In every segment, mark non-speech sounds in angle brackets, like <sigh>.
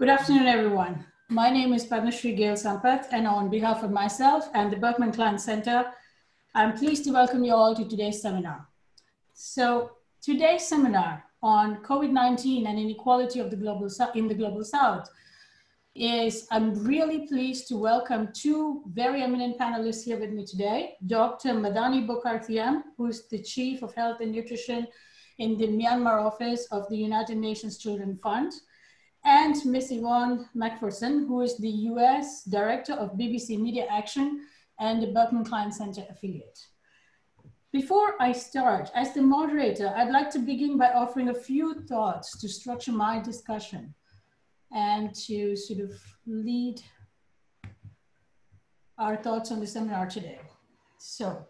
Good afternoon, everyone. My name is Padmashree Gehl Sampath, and on behalf of myself and the Berkman Klein Center, I'm pleased to welcome you all to today's seminar. So today's seminar on COVID-19 and inequality of the global in the global south is I'm really pleased to welcome two very eminent panelists here with me today. Dr. Madani Bokarthiam, who's the Chief of Health and Nutrition in the Myanmar office of the United Nations Children Fund, and Ms. Yvonne MacPherson, who is the US Director of BBC Media Action and the Berkman Klein Center affiliate. Before I start, as the moderator, I'd like to begin by offering a few thoughts to structure my discussion and to sort of lead our thoughts on the seminar today. So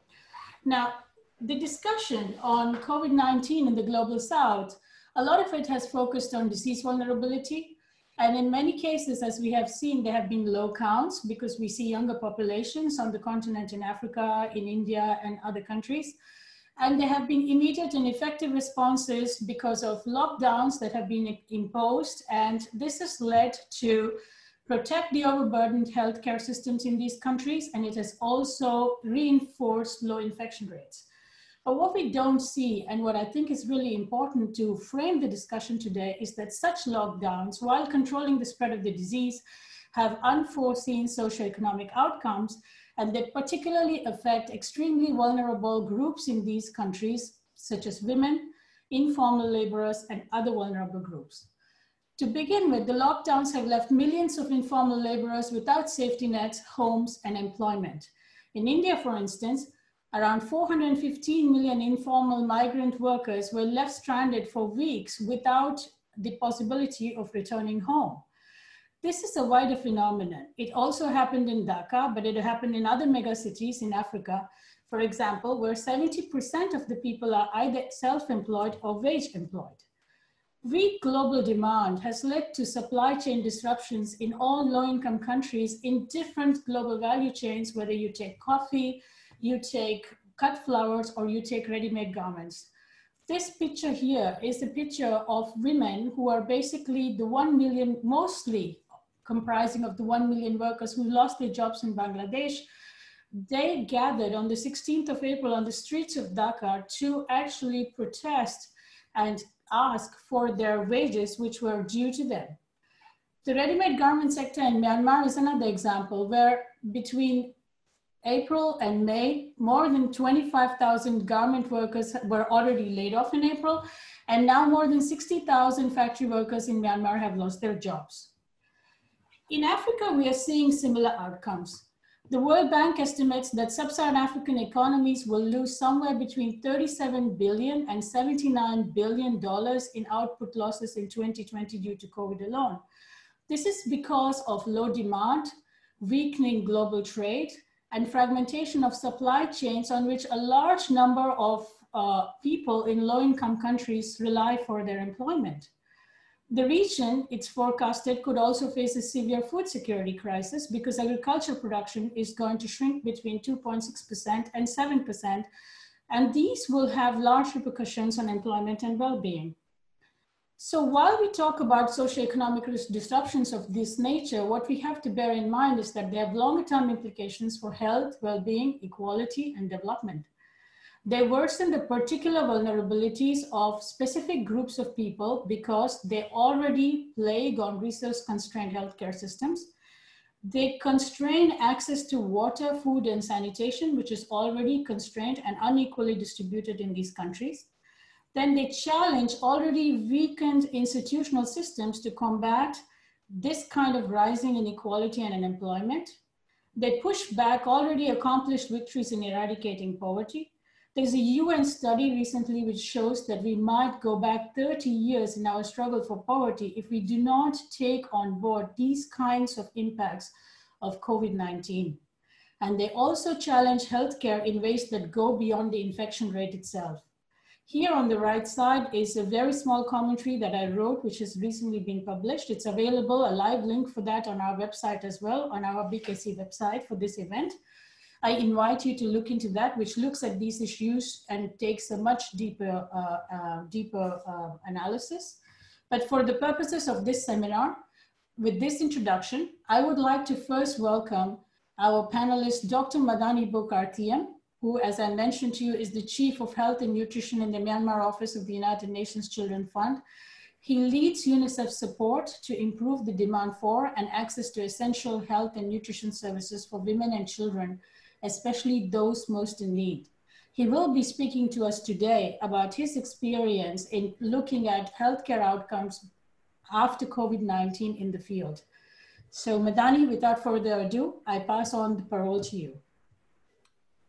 now the discussion on COVID-19 in the global south a lot of it has focused on disease vulnerability. And in many cases, as we have seen, there have been low counts because we see younger populations on the continent in Africa, in India, and other countries. And there have been immediate and effective responses because of lockdowns that have been imposed. And this has led to protect the overburdened healthcare systems in these countries. And it has also reinforced low infection rates. But what we don't see, and what I think is really important to frame the discussion today, is that such lockdowns, while controlling the spread of the disease, have unforeseen socioeconomic outcomes, and they particularly affect extremely vulnerable groups in these countries, such as women, informal laborers, and other vulnerable groups. To begin with, the lockdowns have left millions of informal laborers without safety nets, homes, and employment. In India, for instance, around 415 million informal migrant workers were left stranded for weeks without the possibility of returning home. This is a wider phenomenon. It also happened in Dhaka, but it happened in other megacities in Africa, for example, where 70% of the people are either self-employed or wage-employed. Weak global demand has led to supply chain disruptions in all low-income countries in different global value chains, whether you take coffee, you take cut flowers or you take ready-made garments. This picture here is a picture of women who are basically the 1 million, mostly comprising of the 1 million workers who lost their jobs in Bangladesh. They gathered on the 16th of April on the streets of Dhaka to actually protest and ask for their wages, which were due to them. The ready-made garment sector in Myanmar is another example where between April and May, more than 25,000 garment workers were already laid off in April, and now more than 60,000 factory workers in Myanmar have lost their jobs. In Africa, we are seeing similar outcomes. The World Bank estimates that sub-Saharan African economies will lose somewhere between 37 billion and 79 billion dollars in output losses in 2020 due to COVID alone. This is because of low demand, weakening global trade, and fragmentation of supply chains on which a large number of uh, people in low-income countries rely for their employment. The region, it's forecasted, could also face a severe food security crisis because agricultural production is going to shrink between 2.6% and 7%, and these will have large repercussions on employment and well-being. So while we talk about socioeconomic disruptions of this nature, what we have to bear in mind is that they have longer term implications for health, well-being, equality, and development. They worsen the particular vulnerabilities of specific groups of people because they already plague on resource-constrained healthcare systems. They constrain access to water, food, and sanitation, which is already constrained and unequally distributed in these countries then they challenge already weakened institutional systems to combat this kind of rising inequality and unemployment. They push back already accomplished victories in eradicating poverty. There's a UN study recently which shows that we might go back 30 years in our struggle for poverty if we do not take on board these kinds of impacts of COVID-19. And they also challenge healthcare in ways that go beyond the infection rate itself. Here on the right side is a very small commentary that I wrote, which has recently been published. It's available, a live link for that on our website as well, on our BKC website for this event. I invite you to look into that, which looks at these issues and takes a much deeper, uh, uh, deeper uh, analysis. But for the purposes of this seminar, with this introduction, I would like to first welcome our panelist, Dr. Madani Bokarthiam, who, as I mentioned to you, is the Chief of Health and Nutrition in the Myanmar Office of the United Nations Children Fund. He leads UNICEF support to improve the demand for and access to essential health and nutrition services for women and children, especially those most in need. He will be speaking to us today about his experience in looking at healthcare outcomes after COVID-19 in the field. So Madani, without further ado, I pass on the parole to you.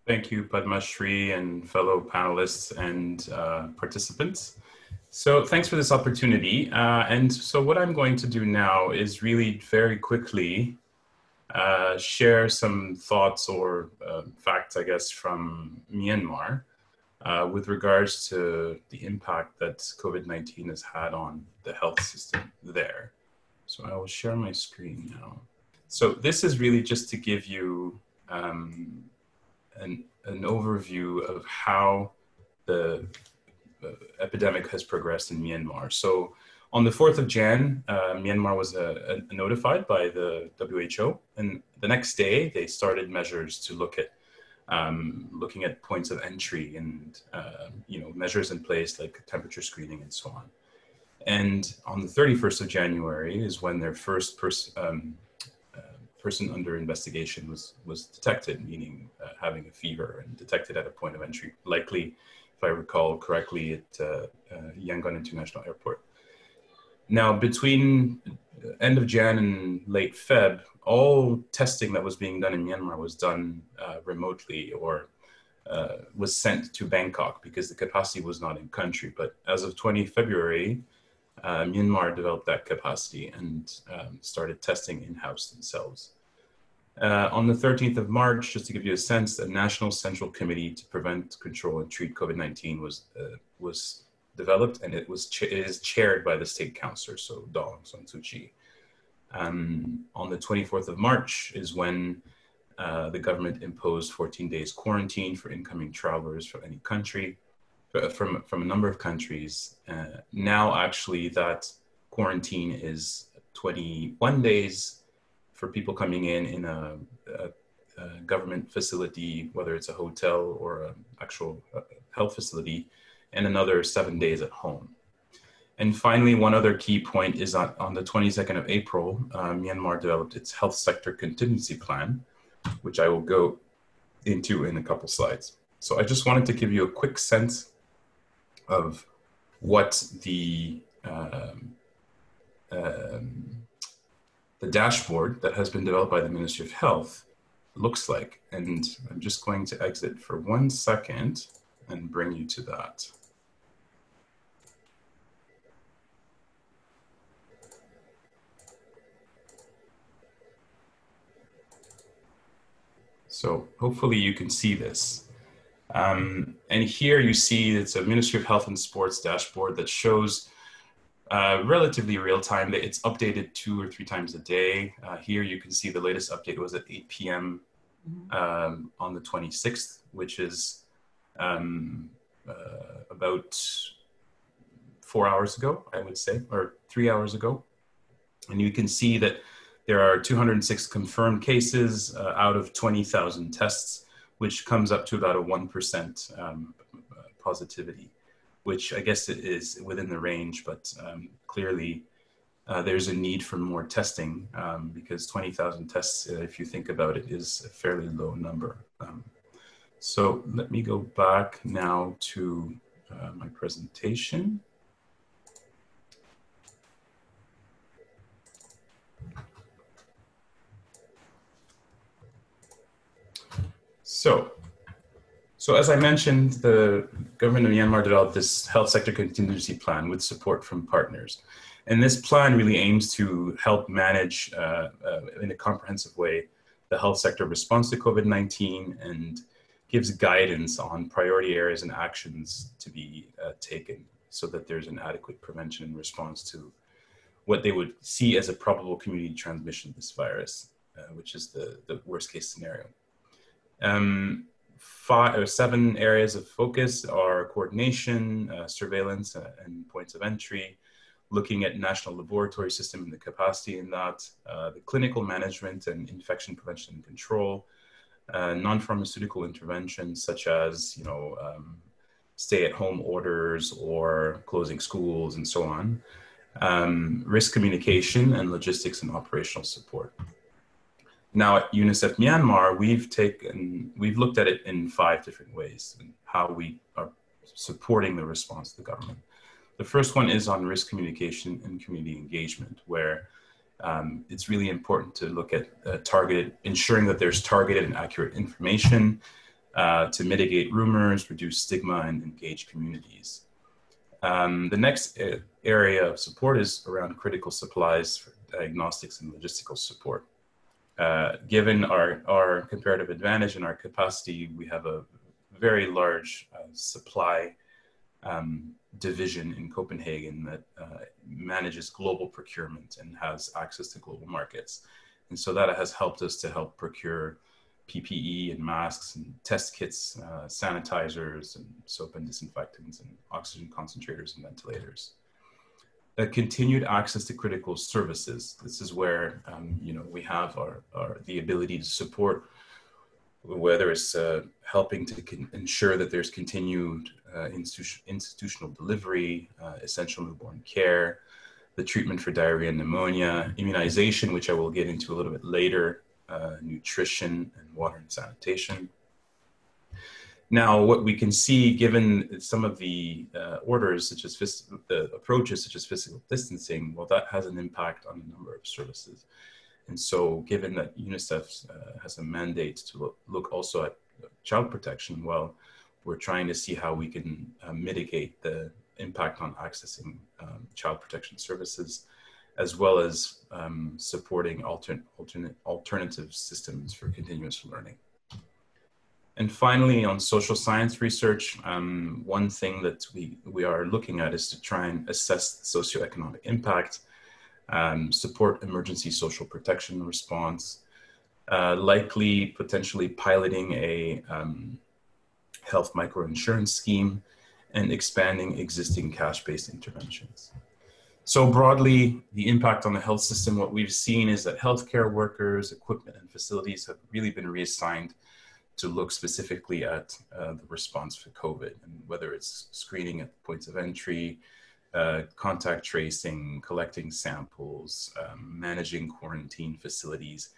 Thank you, Padmashree and fellow panelists and uh, participants. So thanks for this opportunity. Uh, and so what I'm going to do now is really very quickly uh, share some thoughts or uh, facts, I guess, from Myanmar uh, with regards to the impact that COVID-19 has had on the health system there. So I will share my screen now. So this is really just to give you um, an, an overview of how the uh, epidemic has progressed in Myanmar. So on the 4th of Jan, uh, Myanmar was uh, notified by the WHO, and the next day they started measures to look at um, looking at points of entry and uh, you know measures in place like temperature screening and so on. And on the 31st of January is when their first pers- um, uh, person under investigation was was detected, meaning uh, having a fever and detected at a point of entry, likely, if I recall correctly, at uh, uh, Yangon International Airport. Now, between end of Jan and late Feb, all testing that was being done in Myanmar was done uh, remotely or uh, was sent to Bangkok because the capacity was not in country. But as of 20 February, uh, Myanmar developed that capacity and um, started testing in-house themselves. Uh, on the 13th of March, just to give you a sense, the National Central Committee to Prevent, Control, and Treat COVID-19 was uh, was developed, and it was it is chaired by the state councillor, so Aung San Suu Kyi. Um, on the 24th of March is when uh, the government imposed 14 days quarantine for incoming travelers from any country, from, from a number of countries. Uh, now, actually, that quarantine is 21 days for people coming in in a, a, a government facility, whether it's a hotel or an actual uh, health facility, and another seven days at home. And finally, one other key point is on, on the 22nd of April, uh, Myanmar developed its health sector contingency plan, which I will go into in a couple slides. So I just wanted to give you a quick sense of what the um, um, the dashboard that has been developed by the Ministry of Health looks like. And I'm just going to exit for one second and bring you to that. So hopefully you can see this. Um, and here you see it's a Ministry of Health and Sports dashboard that shows uh, relatively real time. That it's updated two or three times a day. Uh, here you can see the latest update was at 8 p.m. Mm-hmm. Um, on the 26th, which is um, uh, about four hours ago, I would say, or three hours ago. And you can see that there are 206 confirmed cases uh, out of 20,000 tests, which comes up to about a 1% um, positivity, which I guess is within the range, but um, clearly uh, there's a need for more testing um, because 20,000 tests, uh, if you think about it, is a fairly low number. Um, so let me go back now to uh, my presentation. So, so as I mentioned, the government of Myanmar developed this health sector contingency plan with support from partners. And this plan really aims to help manage uh, uh, in a comprehensive way the health sector response to COVID-19 and gives guidance on priority areas and actions to be uh, taken so that there's an adequate prevention and response to what they would see as a probable community transmission of this virus, uh, which is the, the worst case scenario. Um, five or seven areas of focus are coordination, uh, surveillance, uh, and points of entry, looking at national laboratory system and the capacity in that, uh, the clinical management and infection prevention and control, uh, non-pharmaceutical interventions such as, you know, um, stay-at-home orders or closing schools and so on, um, risk communication and logistics and operational support. Now at UNICEF Myanmar, we've taken, we've looked at it in five different ways how we are supporting the response of the government. The first one is on risk communication and community engagement, where um, it's really important to look at uh, targeted, ensuring that there's targeted and accurate information uh, to mitigate rumors, reduce stigma, and engage communities. Um, the next uh, area of support is around critical supplies for diagnostics and logistical support. Uh, given our, our comparative advantage and our capacity, we have a very large uh, supply um, division in Copenhagen that uh, manages global procurement and has access to global markets. And so that has helped us to help procure PPE and masks and test kits, uh, sanitizers and soap and disinfectants and oxygen concentrators and ventilators. A continued access to critical services. This is where um, you know we have our, our the ability to support whether it's uh, helping to ensure that there's continued uh, institu- institutional delivery, uh, essential newborn care, the treatment for diarrhea and pneumonia, immunization, which I will get into a little bit later, uh, nutrition, and water and sanitation. Now, what we can see, given some of the uh, orders, such as phys- the approaches such as physical distancing, well, that has an impact on the number of services. And so, given that UNICEF uh, has a mandate to look, look, also at child protection, well, we're trying to see how we can uh, mitigate the impact on accessing um, child protection services, as well as um, supporting alternate, alternate, alternative systems for continuous learning. And finally, on social science research, um, one thing that we, we are looking at is to try and assess socioeconomic impact um, support emergency social protection response, uh, likely potentially piloting a um, health microinsurance scheme, and expanding existing cash-based interventions. So broadly, the impact on the health system, what we've seen is that healthcare workers, equipment, and facilities have really been reassigned to look specifically at uh, the response for COVID, and whether it's screening at points of entry, uh, contact tracing, collecting samples, um, managing quarantine facilities,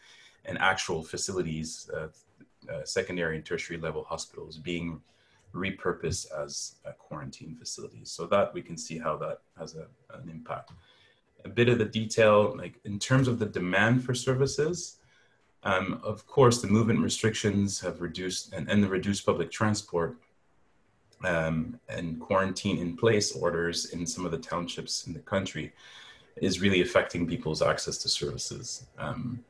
and actual facilities, uh, uh, secondary and tertiary level hospitals being repurposed as quarantine facilities. So that we can see how that has a, an impact. A bit of the detail, like in terms of the demand for services, um, of course, the movement restrictions have reduced and, and the reduced public transport um, and quarantine in place orders in some of the townships in the country is really affecting people's access to services. Um,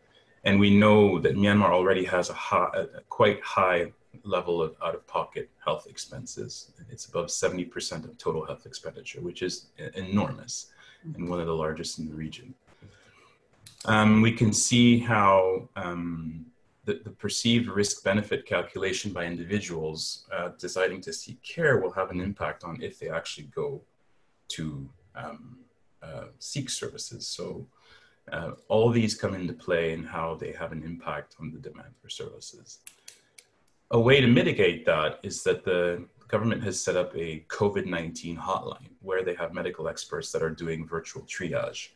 and we know that Myanmar already has a, high, a quite high level of out of pocket health expenses. It's above 70% of total health expenditure, which is enormous and one of the largest in the region. Um, we can see how um, the, the perceived risk benefit calculation by individuals uh, deciding to seek care will have an impact on if they actually go to um, uh, seek services. So uh, all these come into play in how they have an impact on the demand for services. A way to mitigate that is that the government has set up a COVID 19 hotline where they have medical experts that are doing virtual triage.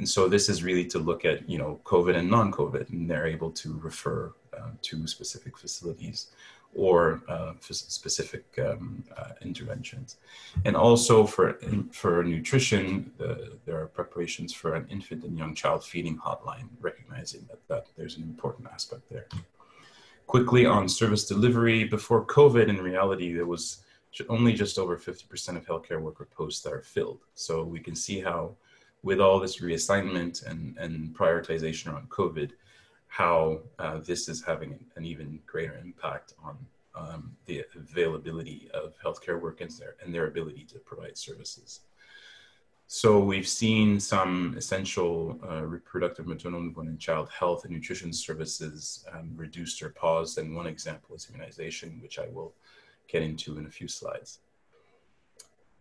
And so this is really to look at, you know, COVID and non-COVID, and they're able to refer uh, to specific facilities or uh, specific um, uh, interventions. And also for, for nutrition, there are preparations for an infant and young child feeding hotline, recognizing that, that there's an important aspect there. Quickly on service delivery, before COVID, in reality, there was only just over 50% of healthcare worker posts that are filled. So we can see how with all this reassignment and, and prioritization around COVID, how uh, this is having an even greater impact on um, the availability of healthcare workers there and their ability to provide services. So we've seen some essential uh, reproductive, maternal, newborn, and child health and nutrition services um, reduced or paused. And one example is immunization, which I will get into in a few slides.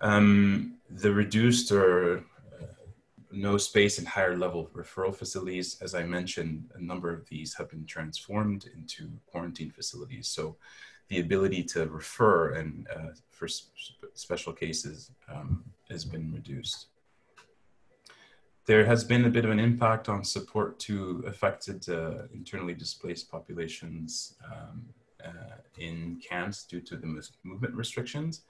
Um, the reduced or no space in higher level referral facilities. As I mentioned, a number of these have been transformed into quarantine facilities. So the ability to refer and uh, for sp special cases um, has been reduced. There has been a bit of an impact on support to affected uh, internally displaced populations um, uh, in camps due to the movement restrictions.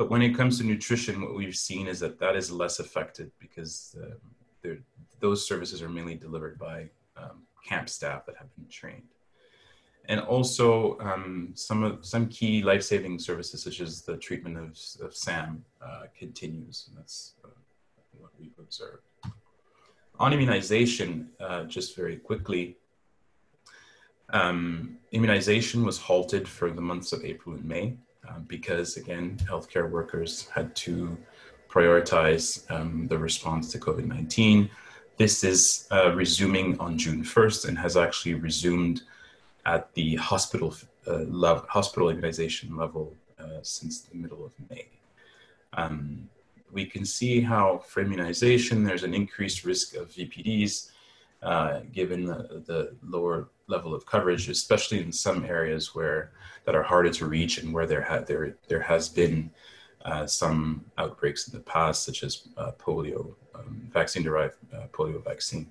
But when it comes to nutrition, what we've seen is that that is less affected because uh, those services are mainly delivered by um, camp staff that have been trained. And also um, some of some key life-saving services, such as the treatment of, of SAM, uh, continues. And that's uh, what we've observed. On immunization, uh, just very quickly, um, immunization was halted for the months of April and May. Uh, because again, healthcare workers had to prioritize um, the response to COVID 19. This is uh, resuming on June 1st and has actually resumed at the hospital uh, level, hospital immunization level uh, since the middle of May. Um, we can see how for immunization, there's an increased risk of VPDs uh, given the, the, lower level of coverage, especially in some areas where that are harder to reach and where there ha- there there has been uh, some outbreaks in the past, such as uh, polio, um, vaccine-derived uh, polio vaccine,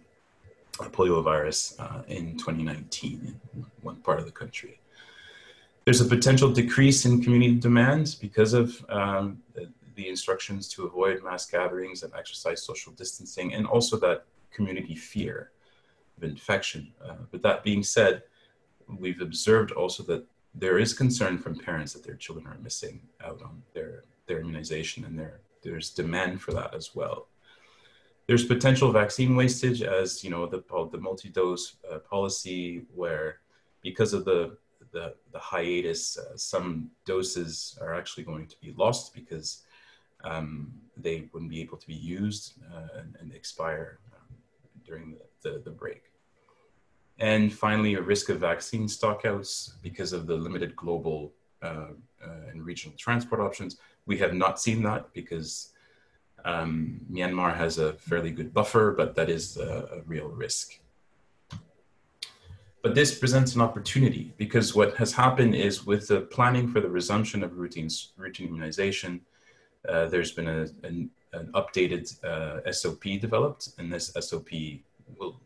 uh, polio virus uh, in 2019 in one part of the country. There's a potential decrease in community demand because of um, the instructions to avoid mass gatherings and exercise social distancing, and also that community fear of infection. Uh, but that being said, we've observed also that there is concern from parents that their children are missing out on their, their immunization and there, there's demand for that as well. There's potential vaccine wastage as, you know, the, the multi-dose uh, policy where because of the, the, the hiatus, uh, some doses are actually going to be lost because um, they wouldn't be able to be used uh, and, and, expire um, during the, the, the break. And finally, a risk of vaccine stockouts because of the limited global uh, uh, and regional transport options. We have not seen that because um, Myanmar has a fairly good buffer, but that is a, a, real risk. But this presents an opportunity because what has happened is with the planning for the resumption of routine, routine immunization, uh, there's been a, an, an updated uh, SOP developed, and this SOP will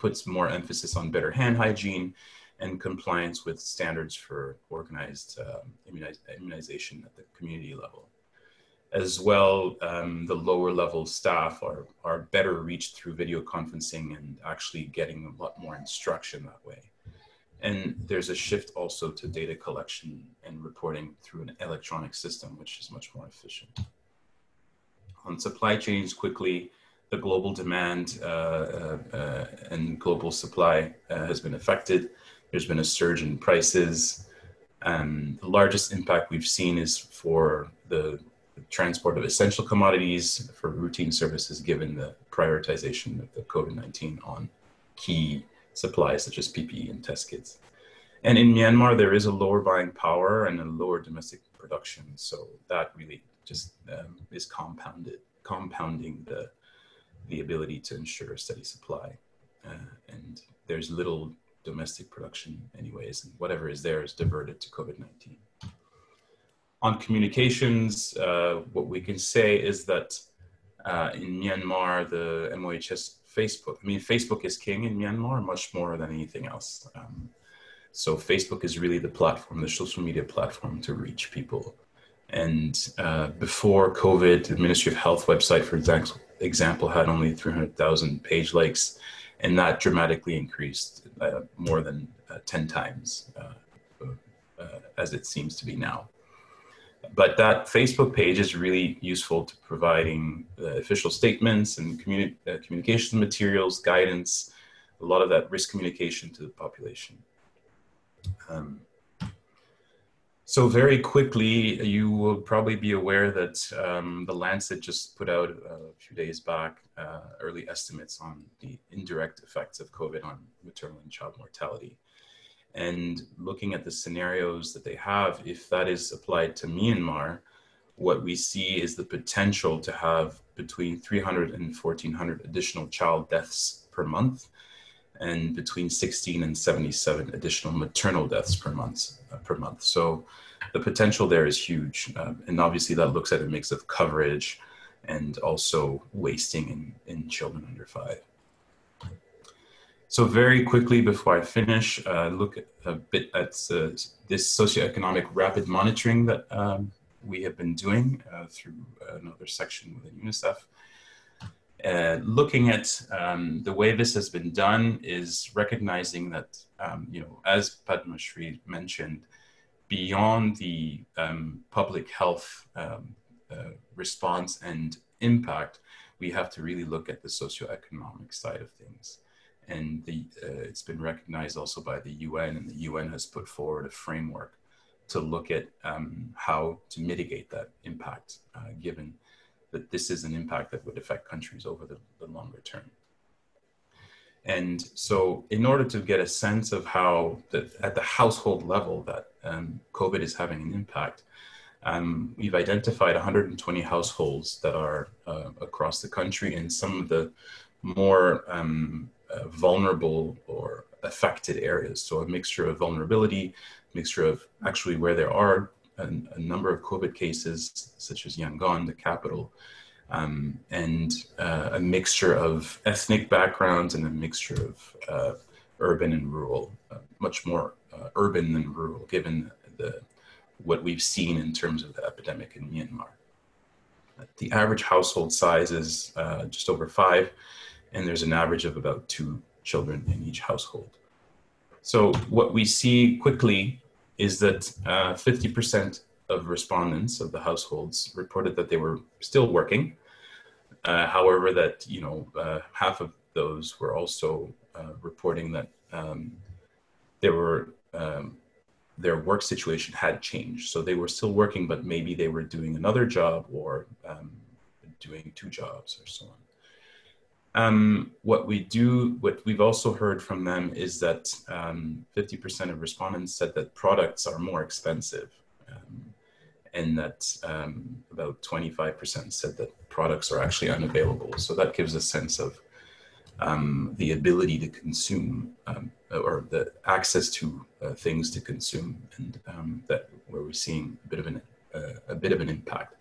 puts more emphasis on better hand hygiene and compliance with standards for organized uh, immuniz immunization at the community level. As well, um, the lower level staff are, are better reached through video conferencing and actually getting a lot more instruction that way. And there's a shift also to data collection and reporting through an electronic system, which is much more efficient. On supply chains, quickly, the global demand uh, uh, uh, and global supply has been affected. There's been a surge in prices. Um, the largest impact we've seen is for the transport of essential commodities for routine services, given the prioritization of the COVID 19 on key supplies such as PPE and test kits. And in Myanmar, there is a lower buying power and a lower domestic production. So that really just um, is compounded, compounding the the ability to ensure a steady supply. Uh, and there's little domestic production, anyways, and whatever is there is diverted to COVID 19. On communications, uh, what we can say is that uh, in Myanmar, the MOHS Facebook, I mean, Facebook is king in Myanmar much more than anything else. Um, so, Facebook is really the platform, the social media platform to reach people. And uh, before COVID, the Ministry of Health website, for example, example had only 300,000 page likes, and that dramatically increased uh, more than uh, 10 times uh, uh, as it seems to be now. But that Facebook page is really useful to providing official statements and communi- uh, communication materials, guidance, a lot of that risk communication to the population. Um, so very quickly, you will probably be aware that um, the Lancet just put out a few days back uh, early estimates on the indirect effects of COVID on maternal and child mortality. And looking at the scenarios that they have, if that is applied to Myanmar, what we see is the potential to have between 300 and 1400 additional child deaths per month and between 16 and 77 additional maternal deaths per month uh, per month so the potential there is huge um, and obviously that looks at a mix of coverage and also wasting in, in children under five so very quickly before I finish, uh, look a bit at uh, this socioeconomic rapid monitoring that um, we have been doing uh, through another section within UNICEF. Uh, looking at um, the way this has been done is recognizing that, um, you know, as Padmashree mentioned, beyond the um, public health um, uh, response and impact, we have to really look at the socioeconomic side of things. And the, uh, it's been recognized also by the UN, and the UN has put forward a framework to look at um, how to mitigate that impact, uh, given that this is an impact that would affect countries over the, the longer term. And so, in order to get a sense of how, the, at the household level, that um, COVID is having an impact, um, we've identified 120 households that are uh, across the country, in some of the more um, uh, vulnerable or affected areas. So a mixture of vulnerability, mixture of actually where there are a, a number of COVID cases, such as Yangon, the capital, um, and uh, a mixture of ethnic backgrounds and a mixture of uh, urban and rural, uh, much more uh, urban than rural, given the what we've seen in terms of the epidemic in Myanmar. The average household size is uh, just over five, and there's an average of about two children in each household. So what we see quickly is that uh, 50% of respondents of the households reported that they were still working. Uh, however, that you know uh, half of those were also uh, reporting that um, were um, their work situation had changed. So they were still working, but maybe they were doing another job or um, doing two jobs or so on. Um, what we do, what we've also heard from them is that 50% um, of respondents said that products are more expensive, um, and that um, about 25% said that products are actually unavailable. So that gives a sense of um, the ability to consume um, or the access to uh, things to consume, and that where we're seeing a bit of an uh, a bit of an impact.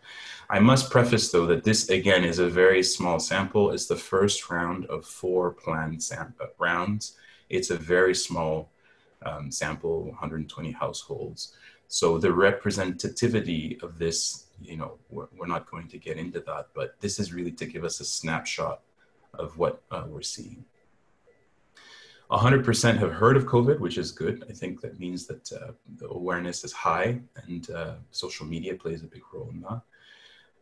I must preface though that this again is a very small sample. It's the first round of four planned sam- uh, rounds. It's a very small um, sample, 120 households. So the representativity of this, you know, we're, we're, not going to get into that, but this is really to give us a snapshot of what uh, we're seeing. 100% have heard of COVID, which is good. I think that means that uh, the awareness is high and uh, social media plays a big role in that.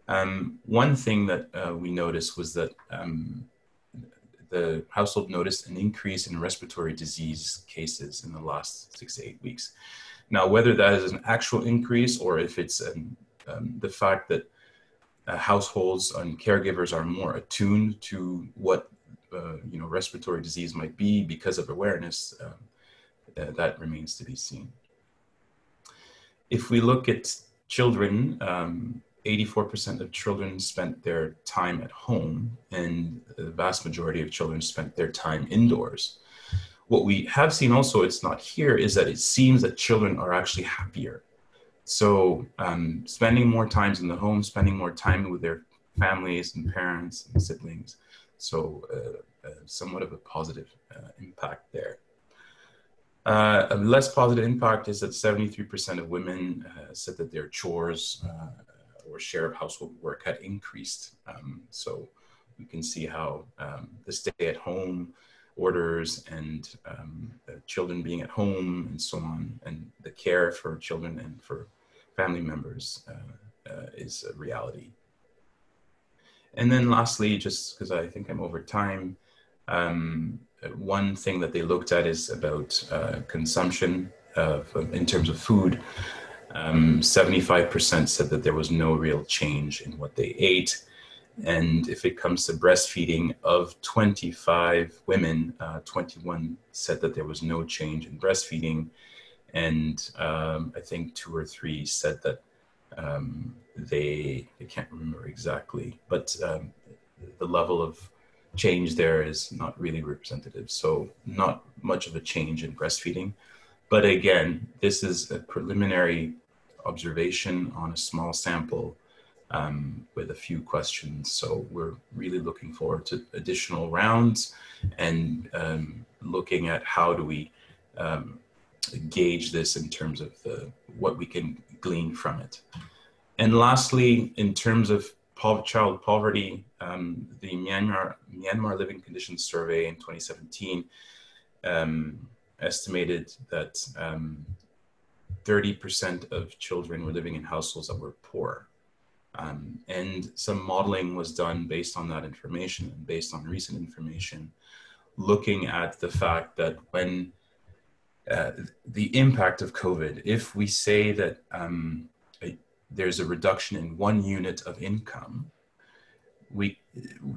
Um, one thing that uh, we noticed was that um, the household noticed an increase in respiratory disease cases in the last six to eight weeks. Now, whether that is an actual increase or if it's an, um, the fact that uh, households and caregivers are more attuned to what uh, you know respiratory disease might be because of awareness, um, uh, that remains to be seen. If we look at children, um, 84% of children spent their time at home, and the vast majority of children spent their time indoors. What we have seen also, it's not here, is that it seems that children are actually happier. So, um, spending more times in the home, spending more time with their families and parents and siblings, so uh, uh, somewhat of a positive uh, impact there. Uh, a less positive impact is that 73% of women uh, said that their chores uh, or share of household work had increased. Um, so we can see how um, the stay at home orders and um, children being at home and so on, and the care for children and for family members is a reality. And then lastly, just because I think I'm over time, um, one thing that they looked at is about uh, consumption of, in terms of food. Um, 75% said that there was no real change in what they ate. And if it comes to breastfeeding, of 25 women, uh, 21 said that there was no change in breastfeeding. And um, I think two or three said that um, they, I can't remember exactly, but um, the level of change there is not really representative. So not much of a change in breastfeeding. But again, this is a preliminary observation on a small sample um, with a few questions. So we're really looking forward to additional rounds and um, looking at how do we um, gauge this in terms of the, what we can glean from it. And lastly, in terms of child poverty, um, the Myanmar, Myanmar Living Conditions Survey in 2017 um, estimated that 30% um, of children were living in households that were poor. Um, and some modeling was done based on that information and based on recent information, looking at the fact that when uh, the impact of COVID, if we say that um, a, there's a reduction in one unit of income, we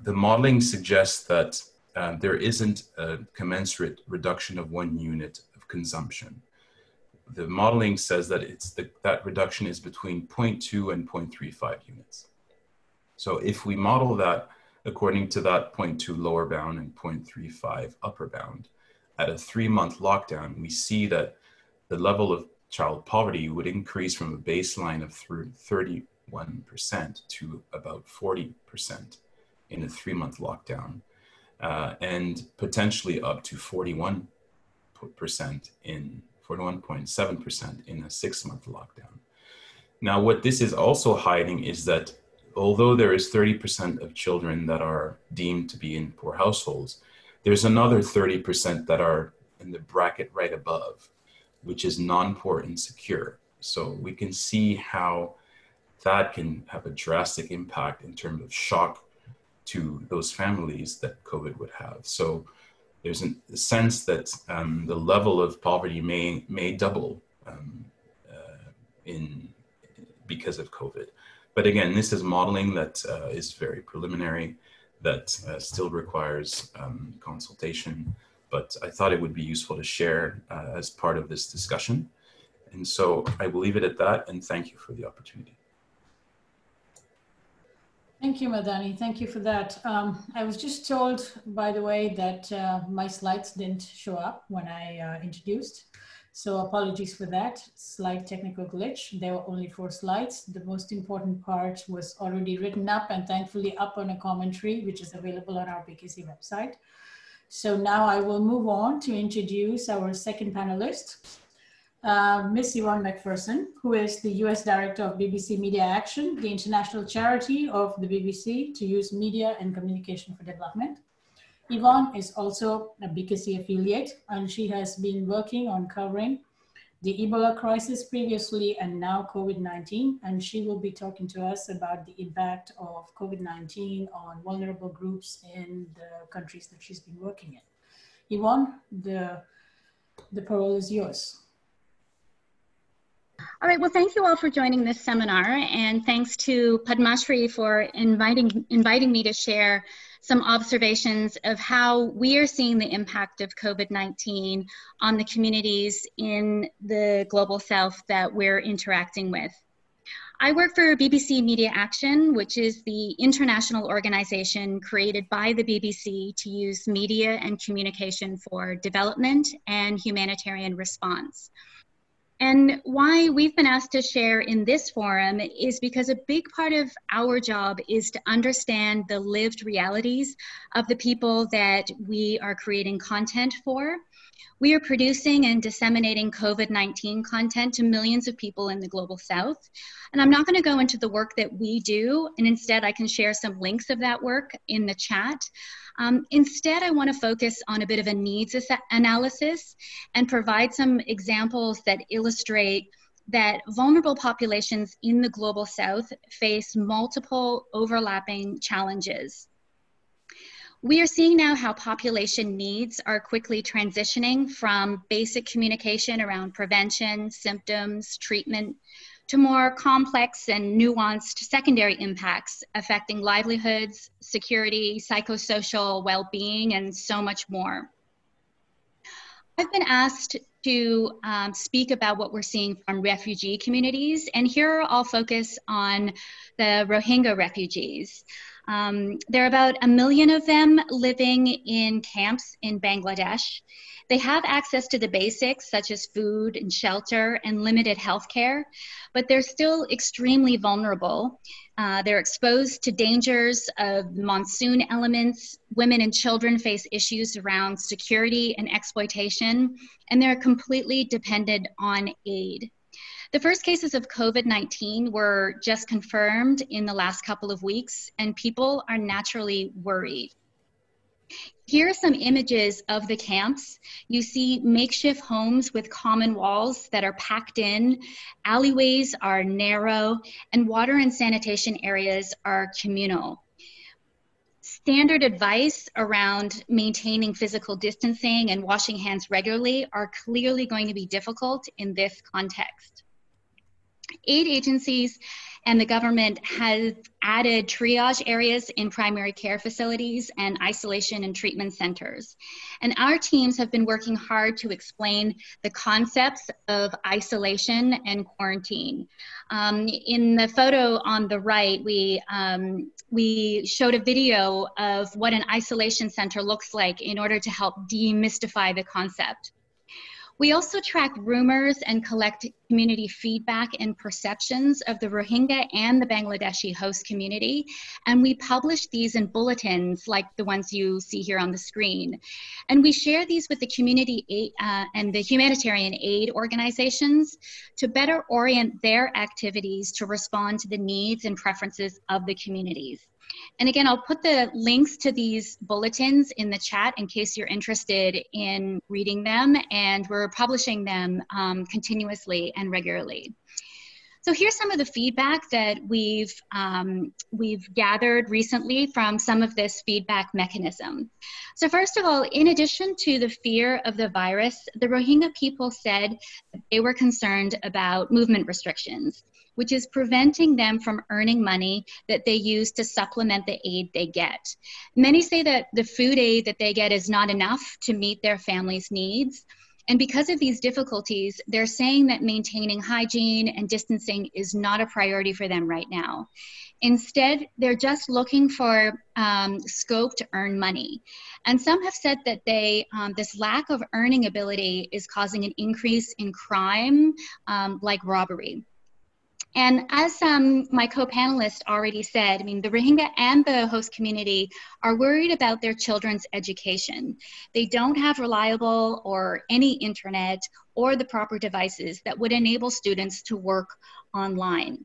the modeling suggests that uh, there isn't a commensurate reduction of one unit of consumption. The modeling says that it's the, that reduction is between 0.2 and 0.35 units. So if we model that according to that 0.2 lower bound and 0.35 upper bound, at a three month lockdown, we see that the level of child poverty would increase from a baseline of 31% to about 40% in a three month lockdown, uh, and potentially up to 41% in 41.7% in a six month lockdown. Now, what this is also hiding is that although there is 30% of children that are deemed to be in poor households, there's another 30% that are in the bracket right above, which is non-poor insecure. So we can see how that can have a drastic impact in terms of shock to those families that COVID would have. So there's a sense that um, the level of poverty may may double um, uh, in because of COVID. But again, this is modeling that uh, is very preliminary that uh, still requires um, consultation, but I thought it would be useful to share uh, as part of this discussion. And so I will leave it at that and thank you for the opportunity. Thank you, Madani. Thank you for that. Um, I was just told, by the way, that uh, my slides didn't show up when I uh, introduced. So apologies for that, slight technical glitch. There were only four slides. The most important part was already written up and thankfully up on a commentary, which is available on our BKC website. So now I will move on to introduce our second panelist, uh, Ms. Yvonne MacPherson, who is the US Director of BBC Media Action, the international charity of the BBC to use media and communication for development. Yvonne is also a BKC affiliate, and she has been working on covering the Ebola crisis previously and now COVID-19, and she will be talking to us about the impact of COVID-19 on vulnerable groups in the countries that she's been working in. Yvonne, the, the parole is yours. All right, well, thank you all for joining this seminar, and thanks to Padmashree for inviting, inviting me to share some observations of how we are seeing the impact of COVID 19 on the communities in the global south that we're interacting with. I work for BBC Media Action, which is the international organization created by the BBC to use media and communication for development and humanitarian response. And why we've been asked to share in this forum is because a big part of our job is to understand the lived realities of the people that we are creating content for. We are producing and disseminating COVID 19 content to millions of people in the global south. And I'm not going to go into the work that we do, and instead, I can share some links of that work in the chat. Um, instead, I want to focus on a bit of a needs analysis and provide some examples that illustrate that vulnerable populations in the global south face multiple overlapping challenges. We are seeing now how population needs are quickly transitioning from basic communication around prevention, symptoms, treatment, to more complex and nuanced secondary impacts affecting livelihoods, security, psychosocial well being, and so much more. I've been asked to um, speak about what we're seeing from refugee communities. And here I'll focus on the Rohingya refugees. Um, there are about a million of them living in camps in Bangladesh. They have access to the basics such as food and shelter and limited health care, but they're still extremely vulnerable. Uh, they're exposed to dangers of monsoon elements. Women and children face issues around security and exploitation, and they're completely dependent on aid. The first cases of COVID 19 were just confirmed in the last couple of weeks, and people are naturally worried. Here are some images of the camps. You see makeshift homes with common walls that are packed in, alleyways are narrow, and water and sanitation areas are communal. Standard advice around maintaining physical distancing and washing hands regularly are clearly going to be difficult in this context. Aid agencies and the government has added triage areas in primary care facilities and isolation and treatment centers. And our teams have been working hard to explain the concepts of isolation and quarantine. Um, in the photo on the right, we, um, we showed a video of what an isolation center looks like in order to help demystify the concept. We also track rumors and collect community feedback and perceptions of the Rohingya and the Bangladeshi host community. And we publish these in bulletins like the ones you see here on the screen. And we share these with the community uh, and the humanitarian aid organizations to better orient their activities to respond to the needs and preferences of the communities. And again, I'll put the links to these bulletins in the chat in case you're interested in reading them. And we're publishing them um, continuously and regularly. So here's some of the feedback that we've um, we've gathered recently from some of this feedback mechanism. So first of all, in addition to the fear of the virus, the Rohingya people said they were concerned about movement restrictions which is preventing them from earning money that they use to supplement the aid they get. Many say that the food aid that they get is not enough to meet their family's needs. And because of these difficulties, they're saying that maintaining hygiene and distancing is not a priority for them right now. Instead, they're just looking for um, scope to earn money. And some have said that they, um, this lack of earning ability is causing an increase in crime, um, like robbery. And as um, my co-panelist already said, I mean, the Rohingya and the host community are worried about their children's education. They don't have reliable or any internet or the proper devices that would enable students to work online.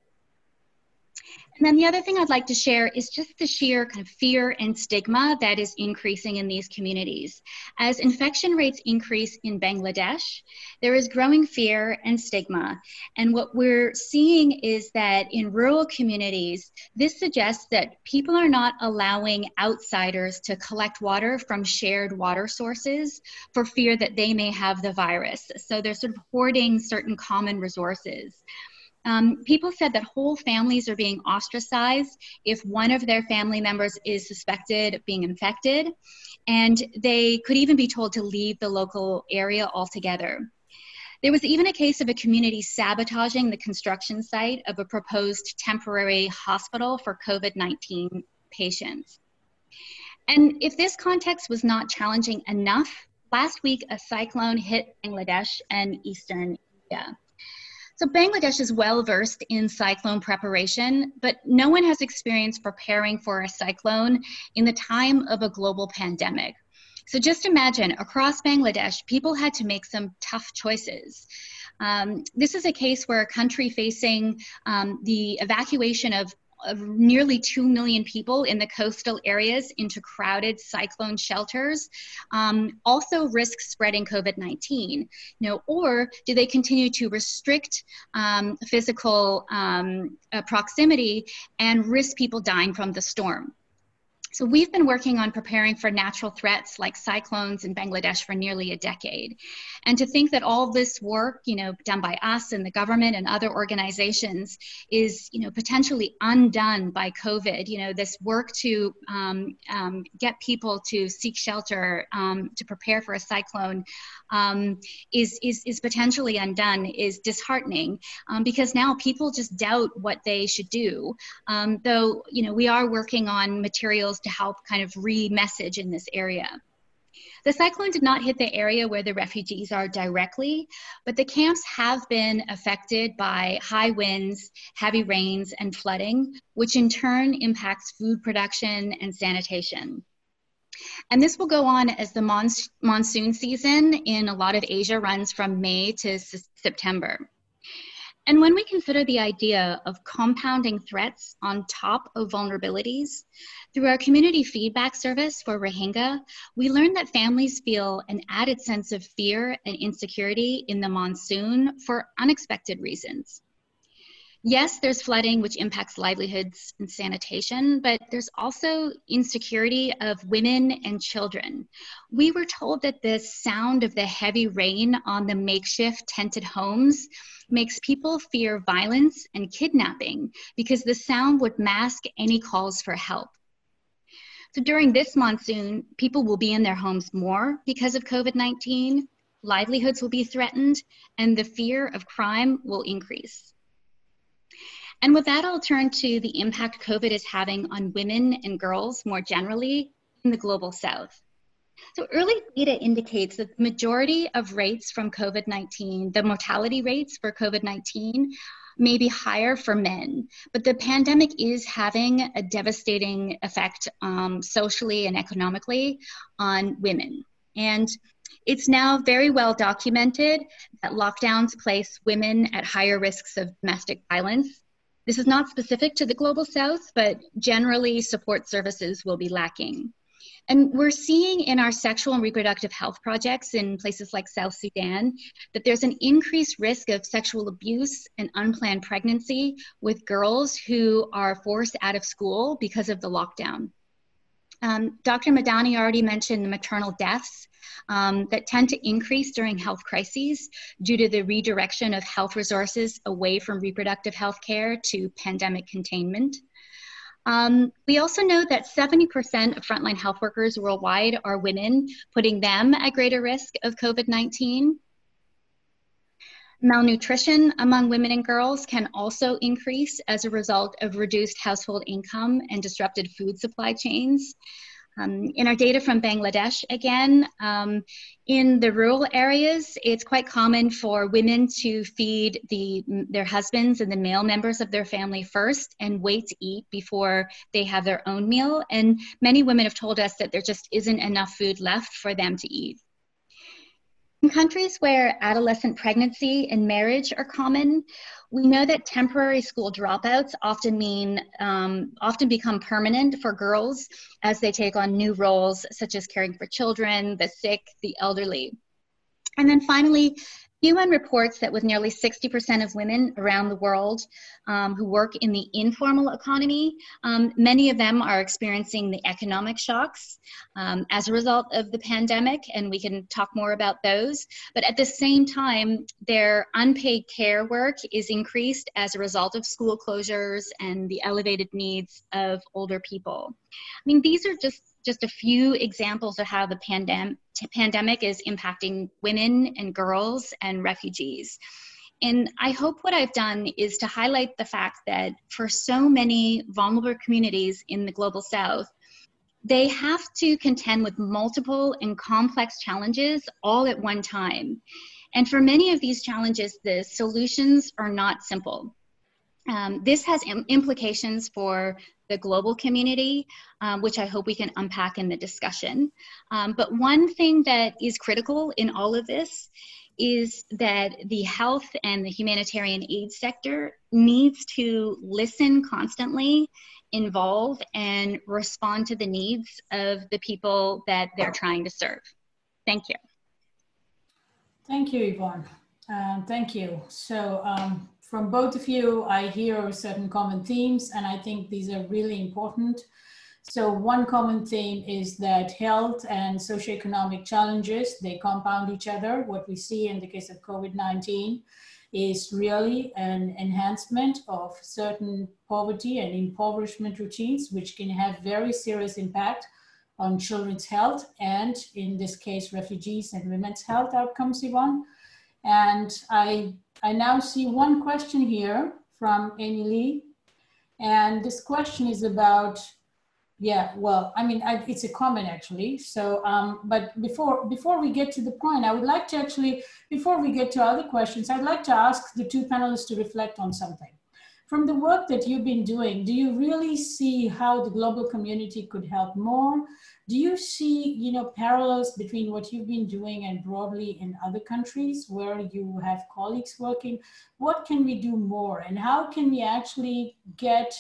And then the other thing I'd like to share is just the sheer kind of fear and stigma that is increasing in these communities. As infection rates increase in Bangladesh, there is growing fear and stigma. And what we're seeing is that in rural communities, this suggests that people are not allowing outsiders to collect water from shared water sources for fear that they may have the virus. So they're sort of hoarding certain common resources. Um, people said that whole families are being ostracized if one of their family members is suspected of being infected, and they could even be told to leave the local area altogether. There was even a case of a community sabotaging the construction site of a proposed temporary hospital for COVID 19 patients. And if this context was not challenging enough, last week a cyclone hit Bangladesh and eastern India. So Bangladesh is well versed in cyclone preparation, but no one has experience preparing for a cyclone in the time of a global pandemic. So just imagine across Bangladesh, people had to make some tough choices. Um, this is a case where a country facing um, the evacuation of nearly 2 million people in the coastal areas into crowded cyclone shelters um, also risk spreading COVID-19? You know, or do they continue to restrict um, physical um, uh, proximity and risk people dying from the storm? So we've been working on preparing for natural threats like cyclones in Bangladesh for nearly a decade. And to think that all this work, you know, done by us and the government and other organizations is, you know, potentially undone by COVID, you know, this work to um, um, get people to seek shelter, um, to prepare for a cyclone um, is, is, is potentially undone is disheartening um, because now people just doubt what they should do. Um, though, you know, we are working on materials to help kind of re-message in this area. The cyclone did not hit the area where the refugees are directly, but the camps have been affected by high winds, heavy rains, and flooding, which in turn impacts food production and sanitation. And this will go on as the monsoon season in a lot of Asia runs from May to September. And when we consider the idea of compounding threats on top of vulnerabilities, through our community feedback service for Rohingya, we learned that families feel an added sense of fear and insecurity in the monsoon for unexpected reasons. Yes, there's flooding, which impacts livelihoods and sanitation, but there's also insecurity of women and children. We were told that the sound of the heavy rain on the makeshift tented homes makes people fear violence and kidnapping because the sound would mask any calls for help. So during this monsoon, people will be in their homes more because of COVID 19, livelihoods will be threatened, and the fear of crime will increase. And with that, I'll turn to the impact COVID is having on women and girls more generally in the global south. So early data indicates that the majority of rates from COVID-19, the mortality rates for COVID-19 may be higher for men, but the pandemic is having a devastating effect um, socially and economically on women. And it's now very well documented that lockdowns place women at higher risks of domestic violence. This is not specific to the global south, but generally support services will be lacking. And we're seeing in our sexual and reproductive health projects in places like South Sudan that there's an increased risk of sexual abuse and unplanned pregnancy with girls who are forced out of school because of the lockdown. Um, Dr. Madani already mentioned the maternal deaths um, that tend to increase during health crises due to the redirection of health resources away from reproductive health care to pandemic containment. Um, we also know that 70% of frontline health workers worldwide are women, putting them at greater risk of COVID 19. Malnutrition among women and girls can also increase as a result of reduced household income and disrupted food supply chains. Um, in our data from Bangladesh, again, um, in the rural areas, it's quite common for women to feed the, their husbands and the male members of their family first and wait to eat before they have their own meal. And many women have told us that there just isn't enough food left for them to eat. In countries where adolescent pregnancy and marriage are common, we know that temporary school dropouts often mean um, often become permanent for girls as they take on new roles such as caring for children, the sick, the elderly. And then finally, UN reports that with nearly 60% of women around the world um, who work in the informal economy, um, many of them are experiencing the economic shocks um, as a result of the pandemic, and we can talk more about those. But at the same time, their unpaid care work is increased as a result of school closures and the elevated needs of older people. I mean, these are just just a few examples of how the pandem- pandemic is impacting women and girls and refugees. And I hope what I've done is to highlight the fact that for so many vulnerable communities in the global south, they have to contend with multiple and complex challenges all at one time. And for many of these challenges, the solutions are not simple. Um, this has Im implications for the global community, um, which I hope we can unpack in the discussion. Um, but one thing that is critical in all of this is that the health and the humanitarian aid sector needs to listen constantly, involve, and respond to the needs of the people that they're trying to serve. Thank you. Thank you, Yvonne. Uh, thank you. So um, from both of you, I hear certain common themes, and I think these are really important. So one common theme is that health and socioeconomic challenges, they compound each other. What we see in the case of COVID-19 is really an enhancement of certain poverty and impoverishment routines, which can have very serious impact on children's health and in this case, refugees and women's health outcomes, Yvonne. And I, I now see one question here from Amy Lee. And this question is about, yeah, well, I mean, I, it's a comment actually. So, um, but before, before we get to the point, I would like to actually, before we get to other questions, I'd like to ask the two panelists to reflect on something. From the work that you've been doing, do you really see how the global community could help more? Do you see, you know, parallels between what you've been doing and broadly in other countries where you have colleagues working? What can we do more? And how can we actually get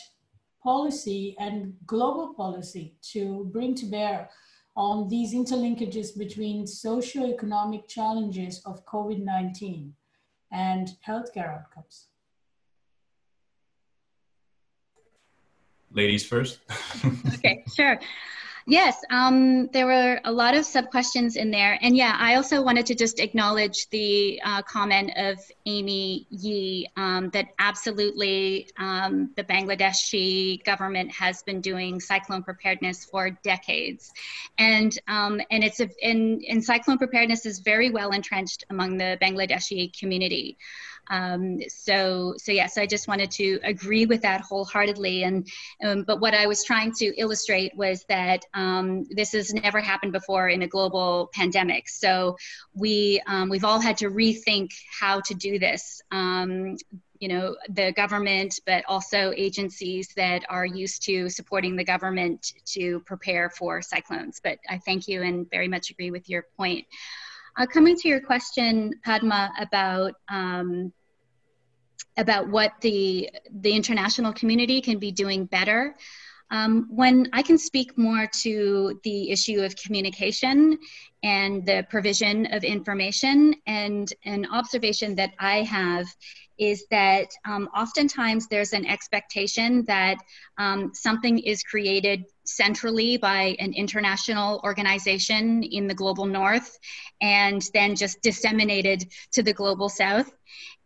policy and global policy to bring to bear on these interlinkages between socio-economic challenges of COVID-19 and healthcare outcomes? Ladies first. <laughs> okay, sure. Yes, um, there were a lot of sub questions in there. And yeah, I also wanted to just acknowledge the uh, comment of Amy Yee um, that absolutely um, the Bangladeshi government has been doing cyclone preparedness for decades. And, um, and, it's a, and, and cyclone preparedness is very well entrenched among the Bangladeshi community. Um, so, so yes, I just wanted to agree with that wholeheartedly. And um, but what I was trying to illustrate was that um, this has never happened before in a global pandemic. So we um, we've all had to rethink how to do this um, you know the government but also agencies that are used to supporting the government to prepare for cyclones but i thank you and very much agree with your point uh, coming to your question, Padma, about um, about what the the international community can be doing better. Um, when I can speak more to the issue of communication and the provision of information, and an observation that I have is that um, oftentimes there's an expectation that um, something is created centrally by an international organization in the global north and then just disseminated to the global south.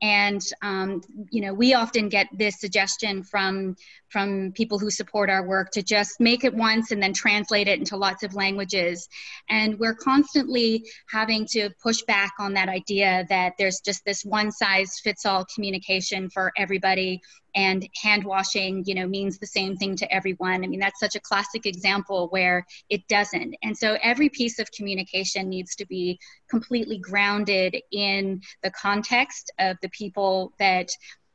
And um, you know we often get this suggestion from from people who support our work to just make it once and then translate it into lots of languages. And we're constantly having to push back on that idea that there's just this one size fits all communication for everybody and hand washing you know means the same thing to everyone. I mean that's such a classic example where it doesn't. And so every piece of communication needs to be completely grounded in the context of the people that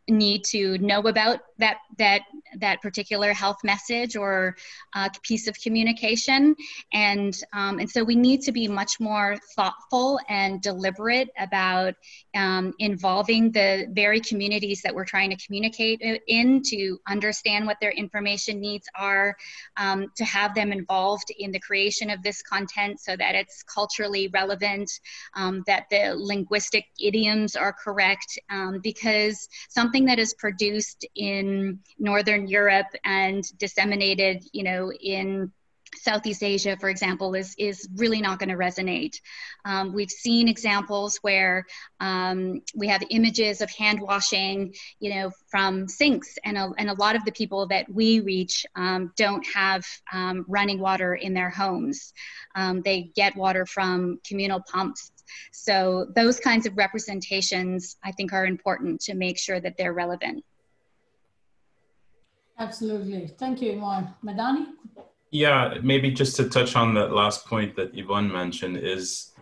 need to know about that that that particular health message or uh, piece of communication. And um, and so we need to be much more thoughtful and deliberate about um, involving the very communities that we're trying to communicate in to understand what their information needs are um, to have them involved in the creation of this content so that it's culturally relevant um, that the linguistic idioms are correct um, because something that is produced in Northern Europe and disseminated, you know, in Southeast Asia, for example, is, is really not going to resonate. Um, we've seen examples where um, we have images of hand washing, you know, from sinks, and a, and a lot of the people that we reach um, don't have um, running water in their homes. Um, they get water from communal pumps. So those kinds of representations, I think, are important to make sure that they're relevant. Absolutely. Thank you, Yvonne. Madani? Yeah, maybe just to touch on that last point that Yvonne mentioned is,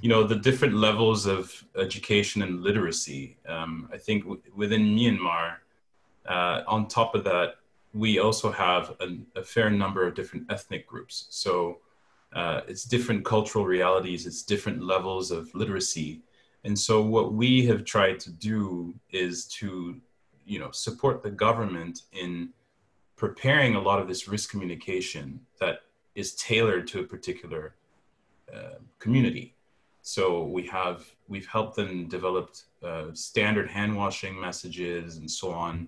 you know, the different levels of education and literacy. Um, I think within Myanmar, uh, on top of that, we also have a, a, fair number of different ethnic groups. So uh, it's different cultural realities, it's different levels of literacy. And so what we have tried to do is to, you know, support the government in preparing a lot of this risk communication that is tailored to a particular uh, community. So we have we've helped them develop uh, standard hand washing messages and so on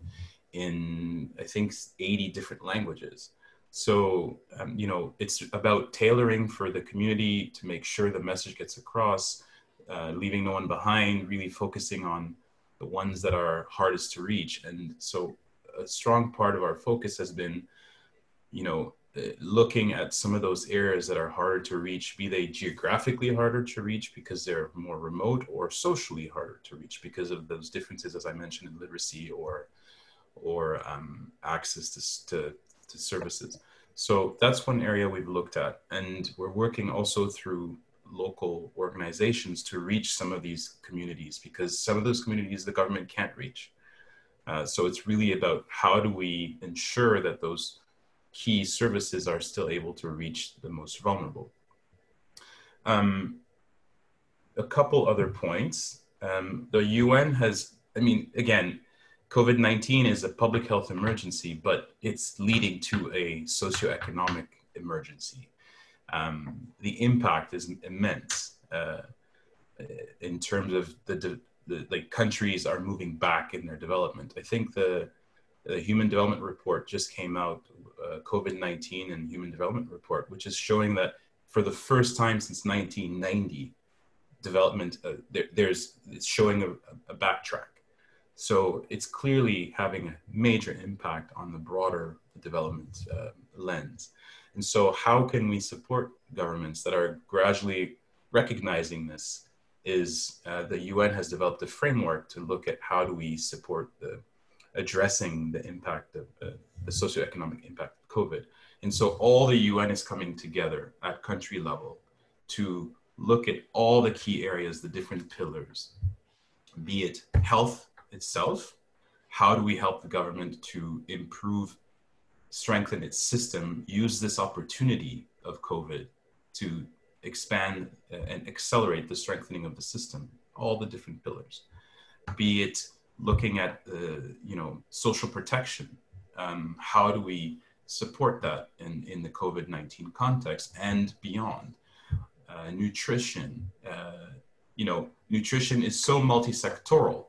in I think 80 different languages. So, um, you know, it's about tailoring for the community to make sure the message gets across, uh, leaving no one behind, really focusing on the ones that are hardest to reach. And so, a strong part of our focus has been, you know, uh, looking at some of those areas that are harder to reach, be they geographically harder to reach because they're more remote, or socially harder to reach because of those differences, as I mentioned, in literacy or or um, access to, to to services. So that's one area we've looked at. And we're working also through local organizations to reach some of these communities because some of those communities the government can't reach. Uh, so it's really about how do we ensure that those key services are still able to reach the most vulnerable. Um, a couple other points. Um, the UN has, I mean, again, COVID 19 is a public health emergency, but it's leading to a socioeconomic emergency. Um, the impact is immense uh, in terms of the, the, like countries are moving back in their development. I think the, the Human Development Report just came out, uh, COVID 19 and Human Development Report, which is showing that for the first time since 1990, development, uh, there, there's, it's showing a, a backtrack so it's clearly having a major impact on the broader development uh, lens. And so, how can we support governments that are gradually recognizing this? Is uh, the UN has developed a framework to look at how do we support the addressing the impact of uh, the socioeconomic impact of COVID. And so, all the UN is coming together at country level to look at all the key areas, the different pillars, be it health, itself. How do we help the government to improve, strengthen its system, use this opportunity of COVID to expand uh, and accelerate the strengthening of the system, all the different pillars, be it looking at the, you know, social protection. Um, how do we support that in, in the COVID-19 context and beyond? Uh, nutrition, uh, you know, nutrition is so multi-sectoral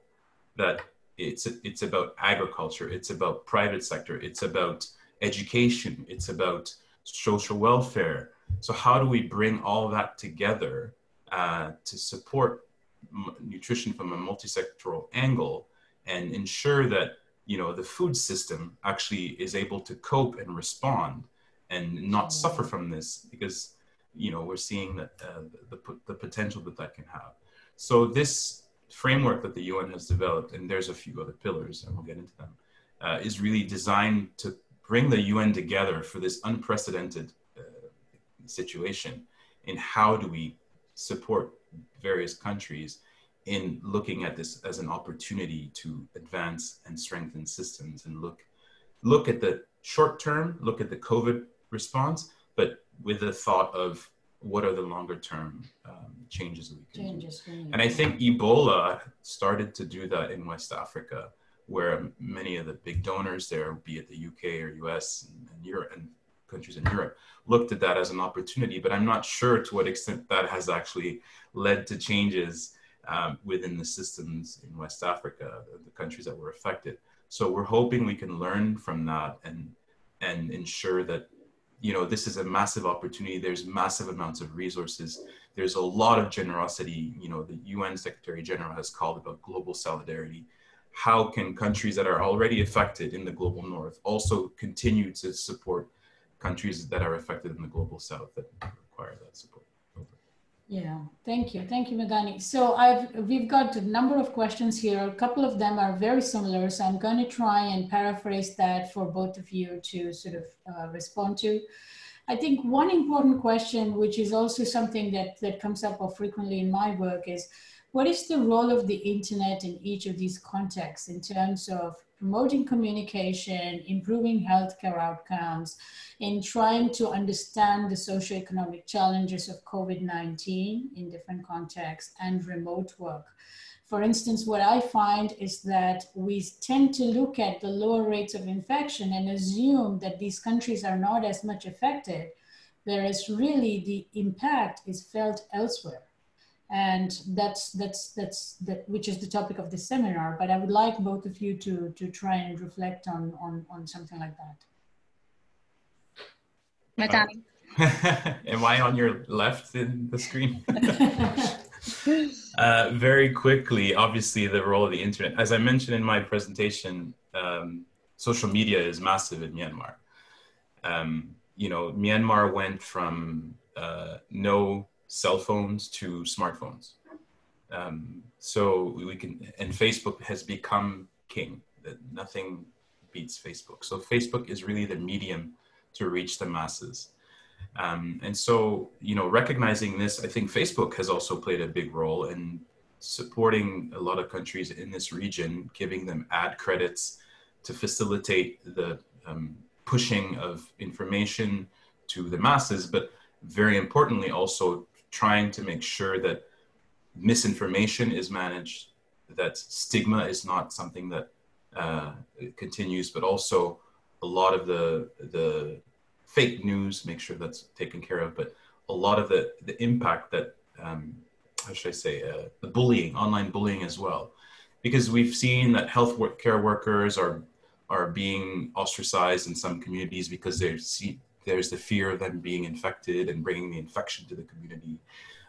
that it's it's about agriculture, it's about private sector, it's about education, it's about social welfare. So how do we bring all that together uh, to support m- nutrition from a multi-sectoral angle and ensure that you know the food system actually is able to cope and respond and not suffer from this because you know we're seeing that uh, the, the, the potential that that can have so this framework that the UN has developed, and there's a few other pillars, and we'll get into them, uh, is really designed to bring the UN together for this unprecedented uh, situation in how do we support various countries in looking at this as an opportunity to advance and strengthen systems and look look at the short term, look at the COVID response, but with the thought of what are the longer term um, changes we can changes do. And I think Ebola started to do that in West Africa, where many of the big donors there, be it the UK or US and, and Europe and countries in Europe, looked at that as an opportunity. But I'm not sure to what extent that has actually led to changes um, within the systems in West Africa, the, the countries that were affected. So we're hoping we can learn from that and and ensure that you know this is a massive opportunity. There's massive amounts of resources. There's a lot of generosity you know the un secretary general has called about global solidarity. How can countries that are already affected in the global north also continue to support countries that are affected in the global south that require that support yeah, thank you. Thank you, Madani. So I've we've got a number of questions here. A couple of them are very similar. So I'm going to try and paraphrase that for both of you to sort of uh, respond to. I think one important question, which is also something that, that comes up frequently in my work is, what is the role of the internet in each of these contexts in terms of promoting communication, improving healthcare outcomes, in trying to understand the socioeconomic challenges of COVID-19 in different contexts and remote work. For instance, what I find is that we tend to look at the lower rates of infection and assume that these countries are not as much affected, whereas really the impact is felt elsewhere and that's that's that's that which is the topic of this seminar but i would like both of you to to try and reflect on on on something like that Madani. <laughs> Am I on your left in the screen? <laughs> <laughs> uh, very quickly, obviously, the role of the internet. As I mentioned in my presentation, um, social media is massive in Myanmar. Um, you know, Myanmar went from uh, no cell phones to smartphones. Um, so we can, and Facebook has become king. That nothing beats Facebook. So Facebook is really the medium to reach the masses. Um, and so, you know, recognizing this, I think Facebook has also played a big role in supporting a lot of countries in this region, giving them ad credits to facilitate the um, pushing of information to the masses, but very importantly, also trying to make sure that misinformation is managed, that stigma is not something that uh, continues, but also a lot of the the fake news, make sure that's taken care of. But a lot of the the impact that um, how should I say uh, the bullying, online bullying as well, because we've seen that health care workers are are being ostracized in some communities because there's there's the fear of them being infected and bringing the infection to the community.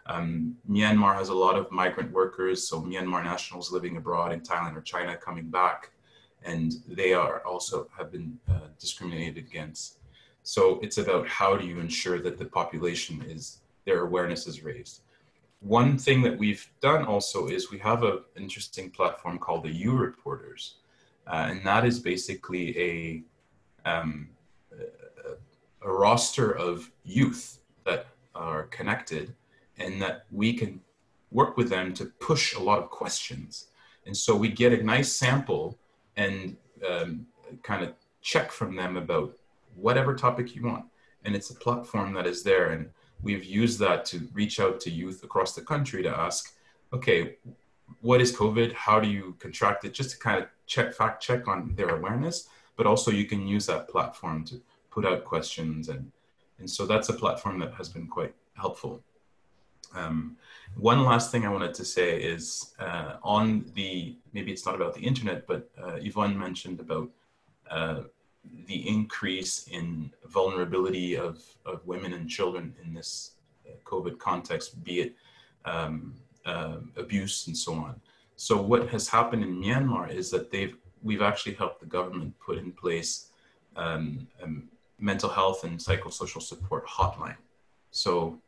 Um, Myanmar has a lot of migrant workers, so Myanmar nationals living abroad in Thailand or China coming back, and they are also have been uh, discriminated against. So it's about how do you ensure that the population is their awareness is raised. One thing that we've done also is we have an interesting platform called the U Reporters, uh, and that is basically a, um, a, roster of youth that are connected and that we can work with them to push a lot of questions. And so we get a nice sample and um, kind of check from them about whatever topic you want. And it's a platform that is there. And we've used that to reach out to youth across the country to ask, okay, what is COVID? How do you contract it? Just to kind of check, fact check on their awareness, but also you can use that platform to put out questions. And, and so that's a platform that has been quite helpful. Um, one last thing I wanted to say is uh, on the, maybe it's not about the internet, but uh, Yvonne mentioned about uh, the increase in vulnerability of, of women and children in this uh, COVID context, be it um, uh, abuse and so on. So what has happened in Myanmar is that they've we've actually helped the government put in place um, a mental health and psychosocial support hotline. So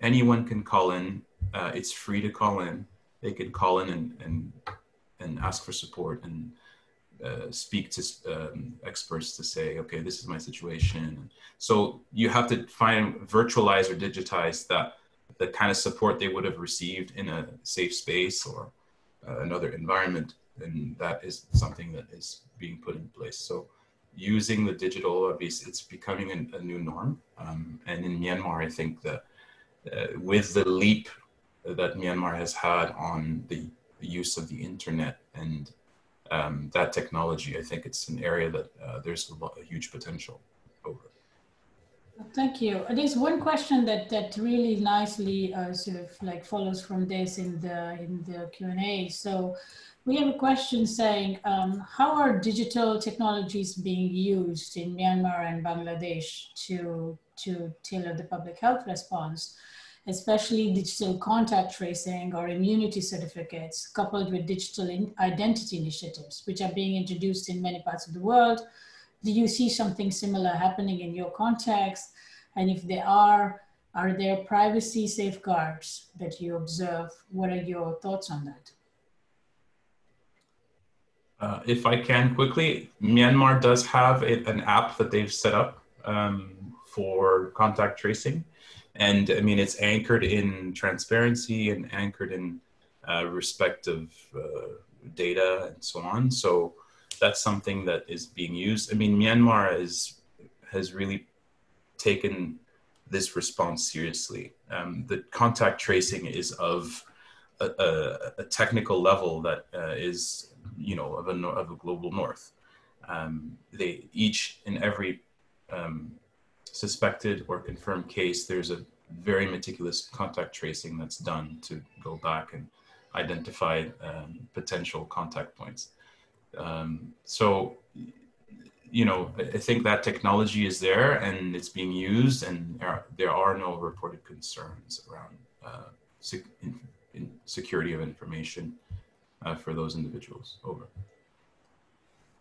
anyone can call in. Uh, it's free to call in. They can call in and and, and ask for support and uh, speak to um, experts to say, okay, this is my situation. So you have to find virtualize or digitize that the kind of support they would have received in a safe space or uh, another environment, and that is something that is being put in place. So using the digital, obviously, it's becoming a, a new norm. Um, and in Myanmar, I think that uh, with the leap that Myanmar has had on the, use of the internet and um, that technology, I think it's an area that uh, there's a, lot, a huge potential. Thank you. There's one question that that really nicely uh, sort of like follows from this in the in the Q and A. So we have a question saying, um, how are digital technologies being used in Myanmar and Bangladesh to to tailor the public health response? especially digital contact tracing or immunity certificates coupled with digital identity initiatives, which are being introduced in many parts of the world. Do you see something similar happening in your context? And if there are, are there privacy safeguards that you observe? What are your thoughts on that? Uh, if I can quickly, Myanmar does have a, an app that they've set up um, for contact tracing and I mean it's anchored in transparency and anchored in uh, respect of uh, data and so on. So that's something that is being used. I mean, Myanmar is has really taken this response seriously. Um, the contact tracing is of a, a, a technical level that uh, is, you know, of a, of a global north. Um, they each and every um, suspected or confirmed case, there's a very meticulous contact tracing that's done to go back and identify um, potential contact points. Um, so you know, I think that technology is there and it's being used, and there are, there are no reported concerns around uh, sec- in, in security of information uh, for those individuals. Over.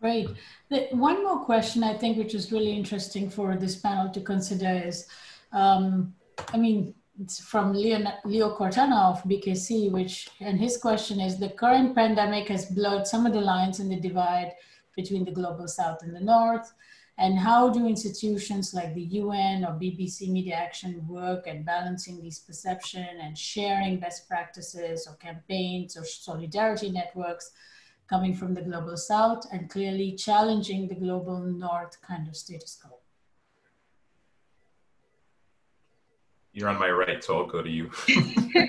Great. The, one more question I think, which is really interesting for this panel to consider is, um, I mean, it's from Leo, Leo Cortana of BKC, which, and his question is, the current pandemic has blurred some of the lines in the divide between the global south and the north. And how do institutions like the UN or BBC Media Action work at balancing these perception and sharing best practices or campaigns or solidarity networks coming from the global south and clearly challenging the global north kind of status quo. You're on my right, so I'll go to you.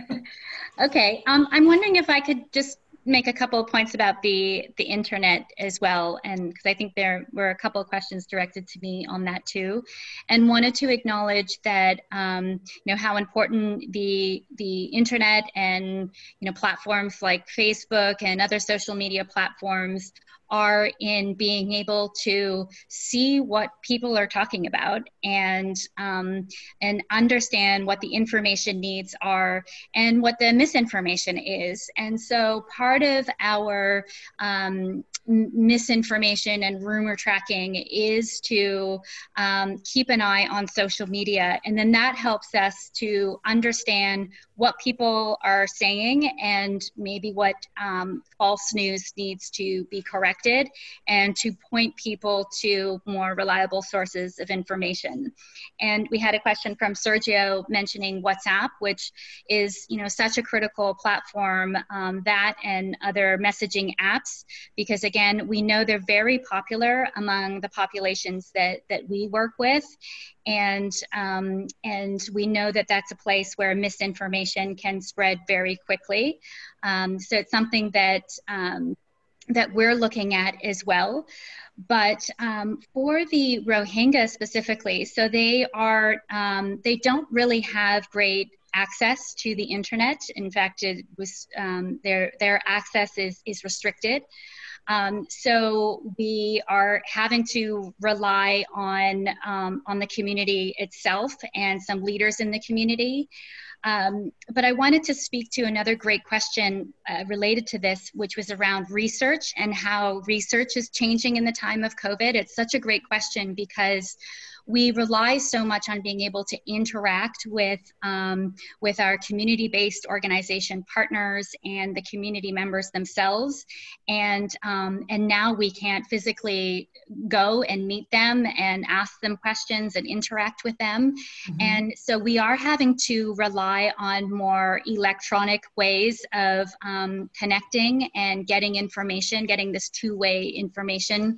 <laughs> okay, um, I'm wondering if I could just make a couple of points about the the internet as well and because i think there were a couple of questions directed to me on that too and wanted to acknowledge that um, you know how important the the internet and you know platforms like facebook and other social media platforms are in being able to see what people are talking about and um, and understand what the information needs are and what the misinformation is. And so part of our um, misinformation and rumor tracking is to um, keep an eye on social media. And then that helps us to understand what people are saying and maybe what um, false news needs to be corrected and to point people to more reliable sources of information. And we had a question from Sergio mentioning WhatsApp, which is you know such a critical platform um, that and other messaging apps because again we know they're very popular among the populations that that we work with and um, and we know that that's a place where misinformation can spread very quickly. Um, so it's something that um, that we're looking at as well. But um, for the Rohingya specifically, so they are um, they don't really have great access to the internet. In fact, it was um, their their access is is restricted. Um, so we are having to rely on um, on the community itself and some leaders in the community. Um, but I wanted to speak to another great question uh, related to this, which was around research and how research is changing in the time of COVID. It's such a great question because we rely so much on being able to interact with um, with our community-based organization partners and the community members themselves and um, and now we can't physically go and meet them and ask them questions and interact with them mm-hmm. and so we are having to rely on more electronic ways of um, connecting and getting information getting this two-way information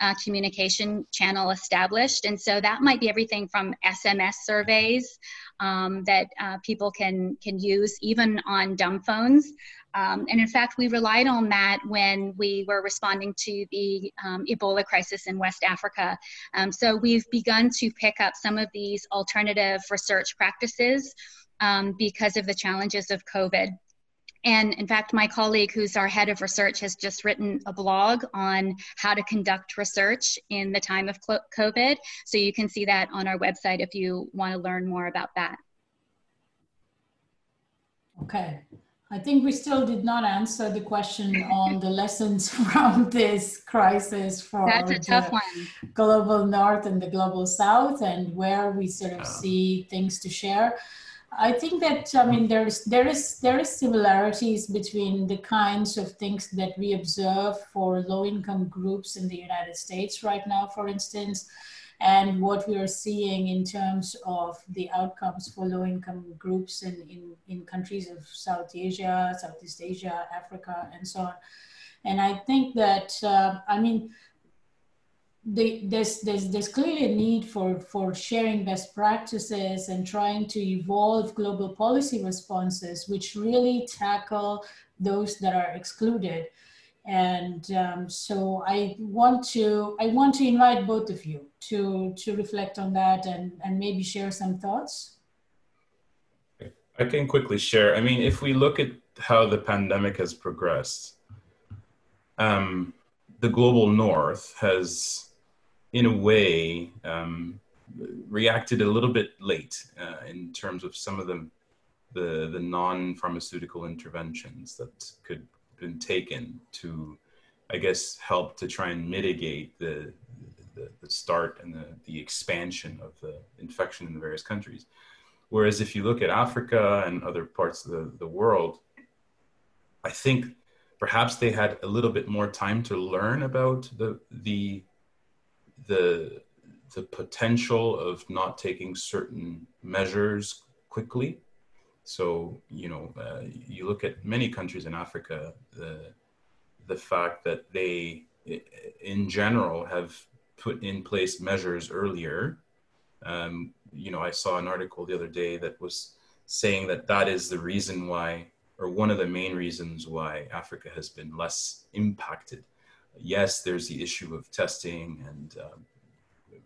uh, communication channel established. And so that might be everything from SMS surveys um, that uh, people can, can use even on dumb phones. Um, and in fact, we relied on that when we were responding to the um, Ebola crisis in West Africa. Um, so we've begun to pick up some of these alternative research practices um, because of the challenges of COVID. And in fact, my colleague, who's our head of research, has just written a blog on how to conduct research in the time of COVID. So you can see that on our website if you want to learn more about that. Okay. I think we still did not answer the question on the lessons <laughs> from this crisis for That's a tough one. global north and the global south and where we sort of see things to share. I think that I mean there's there is there is similarities between the kinds of things that we observe for low income groups in the United States right now, for instance, and what we are seeing in terms of the outcomes for low income groups in, in, in countries of South Asia, Southeast Asia, Africa, and so on. And I think that uh, I mean the, there's, there's, there's clearly a need for, for sharing best practices and trying to evolve global policy responses, which really tackle those that are excluded. And um, so I want to I want to invite both of you to to reflect on that and, and maybe share some thoughts. I can quickly share. I mean, if we look at how the pandemic has progressed, um, the global north has in a way, um, reacted a little bit late uh, in terms of some of the the, the non-pharmaceutical interventions that could been taken to, I guess, help to try and mitigate the the, the start and the, the expansion of the infection in the various countries. Whereas if you look at Africa and other parts of the, the world, I think perhaps they had a little bit more time to learn about the the the the potential of not taking certain measures quickly. So you know, uh, you look at many countries in Africa, the the fact that they, in general, have put in place measures earlier. Um, you know, I saw an article the other day that was saying that that is the reason why, or one of the main reasons why Africa has been less impacted. Yes, there's the issue of testing and um,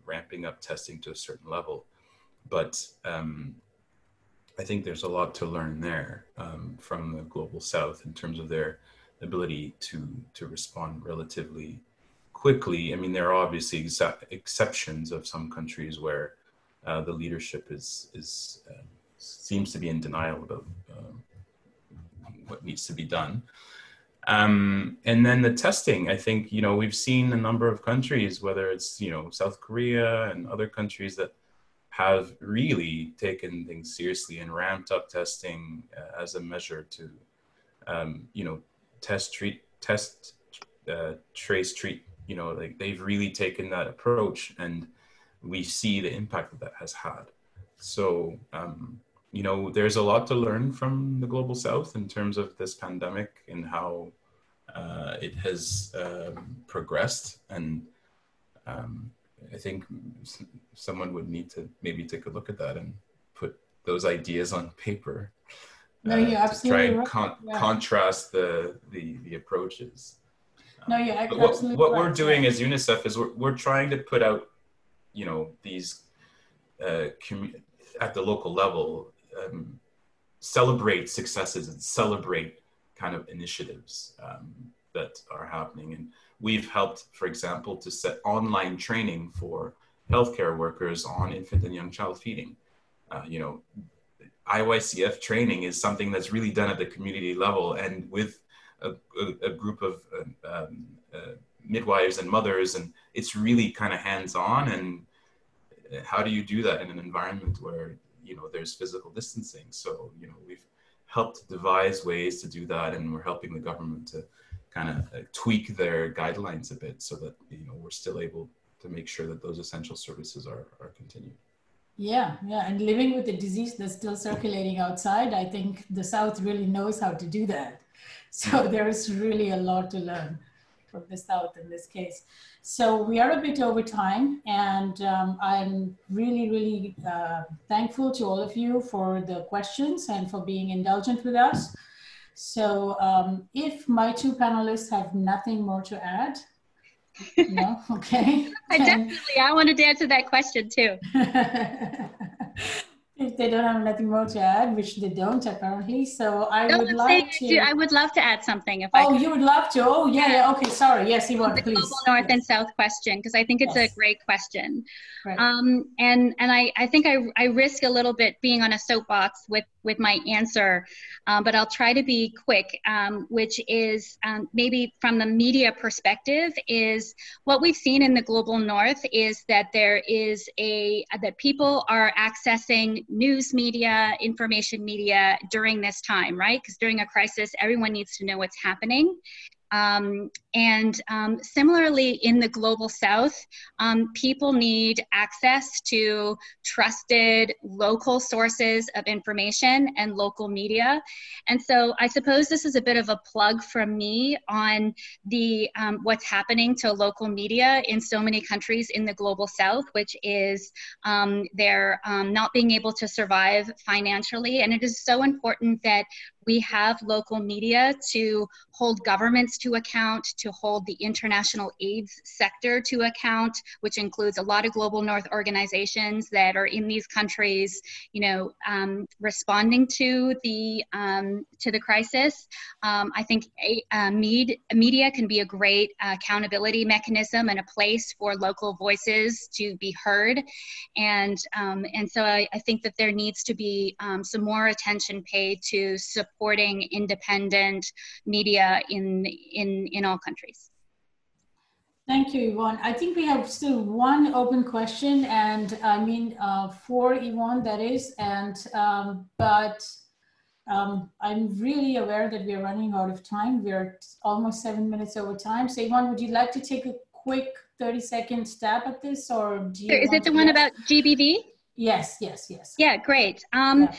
ramping up testing to a certain level, but um, I think there's a lot to learn there um, from the global south in terms of their ability to to respond relatively quickly. I mean, there are obviously ex- exceptions of some countries where uh, the leadership is is uh, seems to be in denial about um, what needs to be done. Um, and then the testing, I think you know we've seen a number of countries, whether it's you know South Korea and other countries that have really taken things seriously and ramped up testing uh, as a measure to um, you know test treat test uh, trace treat you know like they've really taken that approach and we see the impact that that has had. So um, you know there's a lot to learn from the global south in terms of this pandemic and how uh, it has um, progressed and um, i think someone would need to maybe take a look at that and put those ideas on paper no, you're uh, absolutely try and right. con- yeah. contrast the, the the approaches no, yeah, but what, absolutely. what we're doing as UNICEF is we're, we're trying to put out, you know, these uh, commu- at the local level, um, celebrate successes and celebrate kind of initiatives um, that are happening. And we've helped, for example, to set online training for healthcare workers on infant and young child feeding. Uh, you know, IYCF training is something that's really done at the community level and with a, a, a group of um, uh, midwives and mothers, and it's really kind of hands-on. And how do you do that in an environment where you know there's physical distancing? So you know we've helped devise ways to do that, and we're helping the government to kind of uh, tweak their guidelines a bit so that you know we're still able to make sure that those essential services are, are continued. Yeah, yeah, and living with a disease that's still circulating outside, I think the South really knows how to do that. So there's really a lot to learn the South in this case. So we are a bit over time, and um, I'm really, really uh, thankful to all of you for the questions and for being indulgent with us. So um, if my two panelists have nothing more to add, no, <laughs> okay. <laughs> I definitely, I wanted to answer that question too. <laughs> if they don't have nothing more to add, which they don't apparently. So I No, would like to. I would love to add something if I oh, could. you would love to. Oh, yeah, yeah. Okay, sorry. Yes, Yvonne, the please. global north Yes. and south question because I think it's Yes. a great question. Right. Um, and and I, I think I, I risk a little bit being on a soapbox with with my answer, um, but I'll try to be quick. Um, which is um, maybe from the media perspective is what we've seen in the global north is that there is a that people are accessing news media, information media during this time, right? Because during a crisis, everyone needs to know what's happening. Um, and um, similarly, in the global south, um, people need access to trusted local sources of information and local media. And so I suppose this is a bit of a plug from me on the um, what's happening to local media in so many countries in the global south, which is um, they're um, not being able to survive financially. And it is so important that we have local media to hold governments to account, to hold the international AIDS sector to account, which includes a lot of global north organizations that are in these countries, you know, um, responding to the um, to the crisis. Um, I think a, a med, media can be a great accountability mechanism and a place for local voices to be heard, and um, and so I, I, think that there needs to be um, some more attention paid to supporting independent media in in in all countries. Thank you, Yvonne. I think we have still one open question, and I mean uh, for Yvonne, that is, and um, but um, I'm really aware that we're running out of time. We're almost seven minutes over time. So Yvonne, would you like to take a quick 30 second stab at this, or do you? Is it the one about GBV? Yes, yes, yes. Yeah, great. Um, yeah.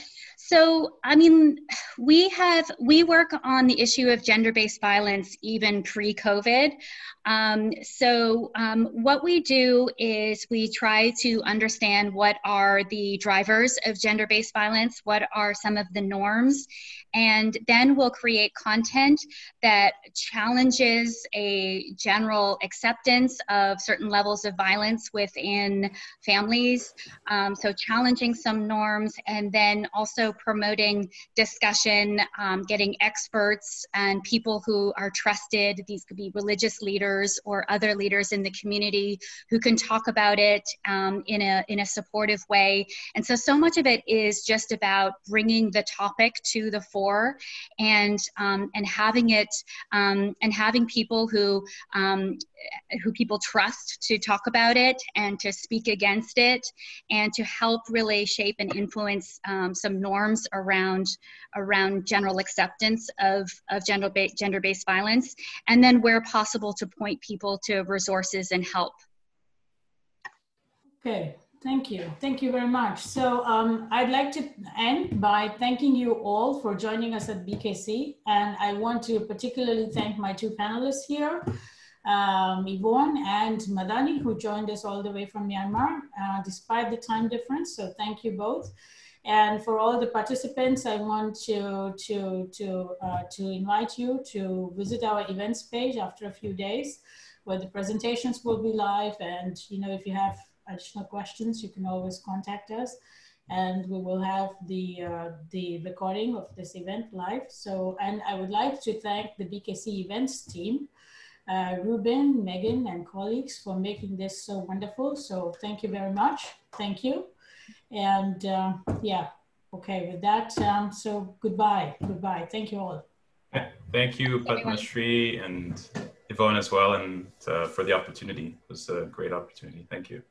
So, I mean, we have we work on the issue of gender-based violence even pre-COVID. Um, so, um, what we do is we try to understand what are the drivers of gender-based violence, what are some of the norms, and then we'll create content that challenges a general acceptance of certain levels of violence within families. Um, so, challenging some norms, and then also promoting discussion, um, getting experts and people who are trusted. These could be religious leaders or other leaders in the community who can talk about it um, in, a, in a supportive way. And so, so much of it is just about bringing the topic to the fore and, um, and having it um, and having people who um, who people trust to talk about it and to speak against it and to help really shape and influence some norms around around general acceptance of, of gender gender-based violence and then where possible to point people to resources and help okay Thank you. Thank you very much. So um, I'd like to end by thanking you all for joining us at BKC. And I want to particularly thank my two panelists here, um, Yvonne and Madani, who joined us all the way from Myanmar, uh, despite the time difference. So thank you both. And for all the participants, I want to, to, to, uh, to invite you to visit our events page after a few days where the presentations will be live. And, you know, if you have additional questions, you can always contact us and we will have the uh, the recording of this event live. So, and I would like to thank the BKC events team uh, Ruben, Megan, and colleagues for making this so wonderful. So thank you very much. Thank you. And uh, yeah, okay, with that, um, so goodbye. Goodbye. Thank you all. Thank you, Padmashree and Yvonne as well, and uh, for the opportunity. It was a great opportunity. Thank you.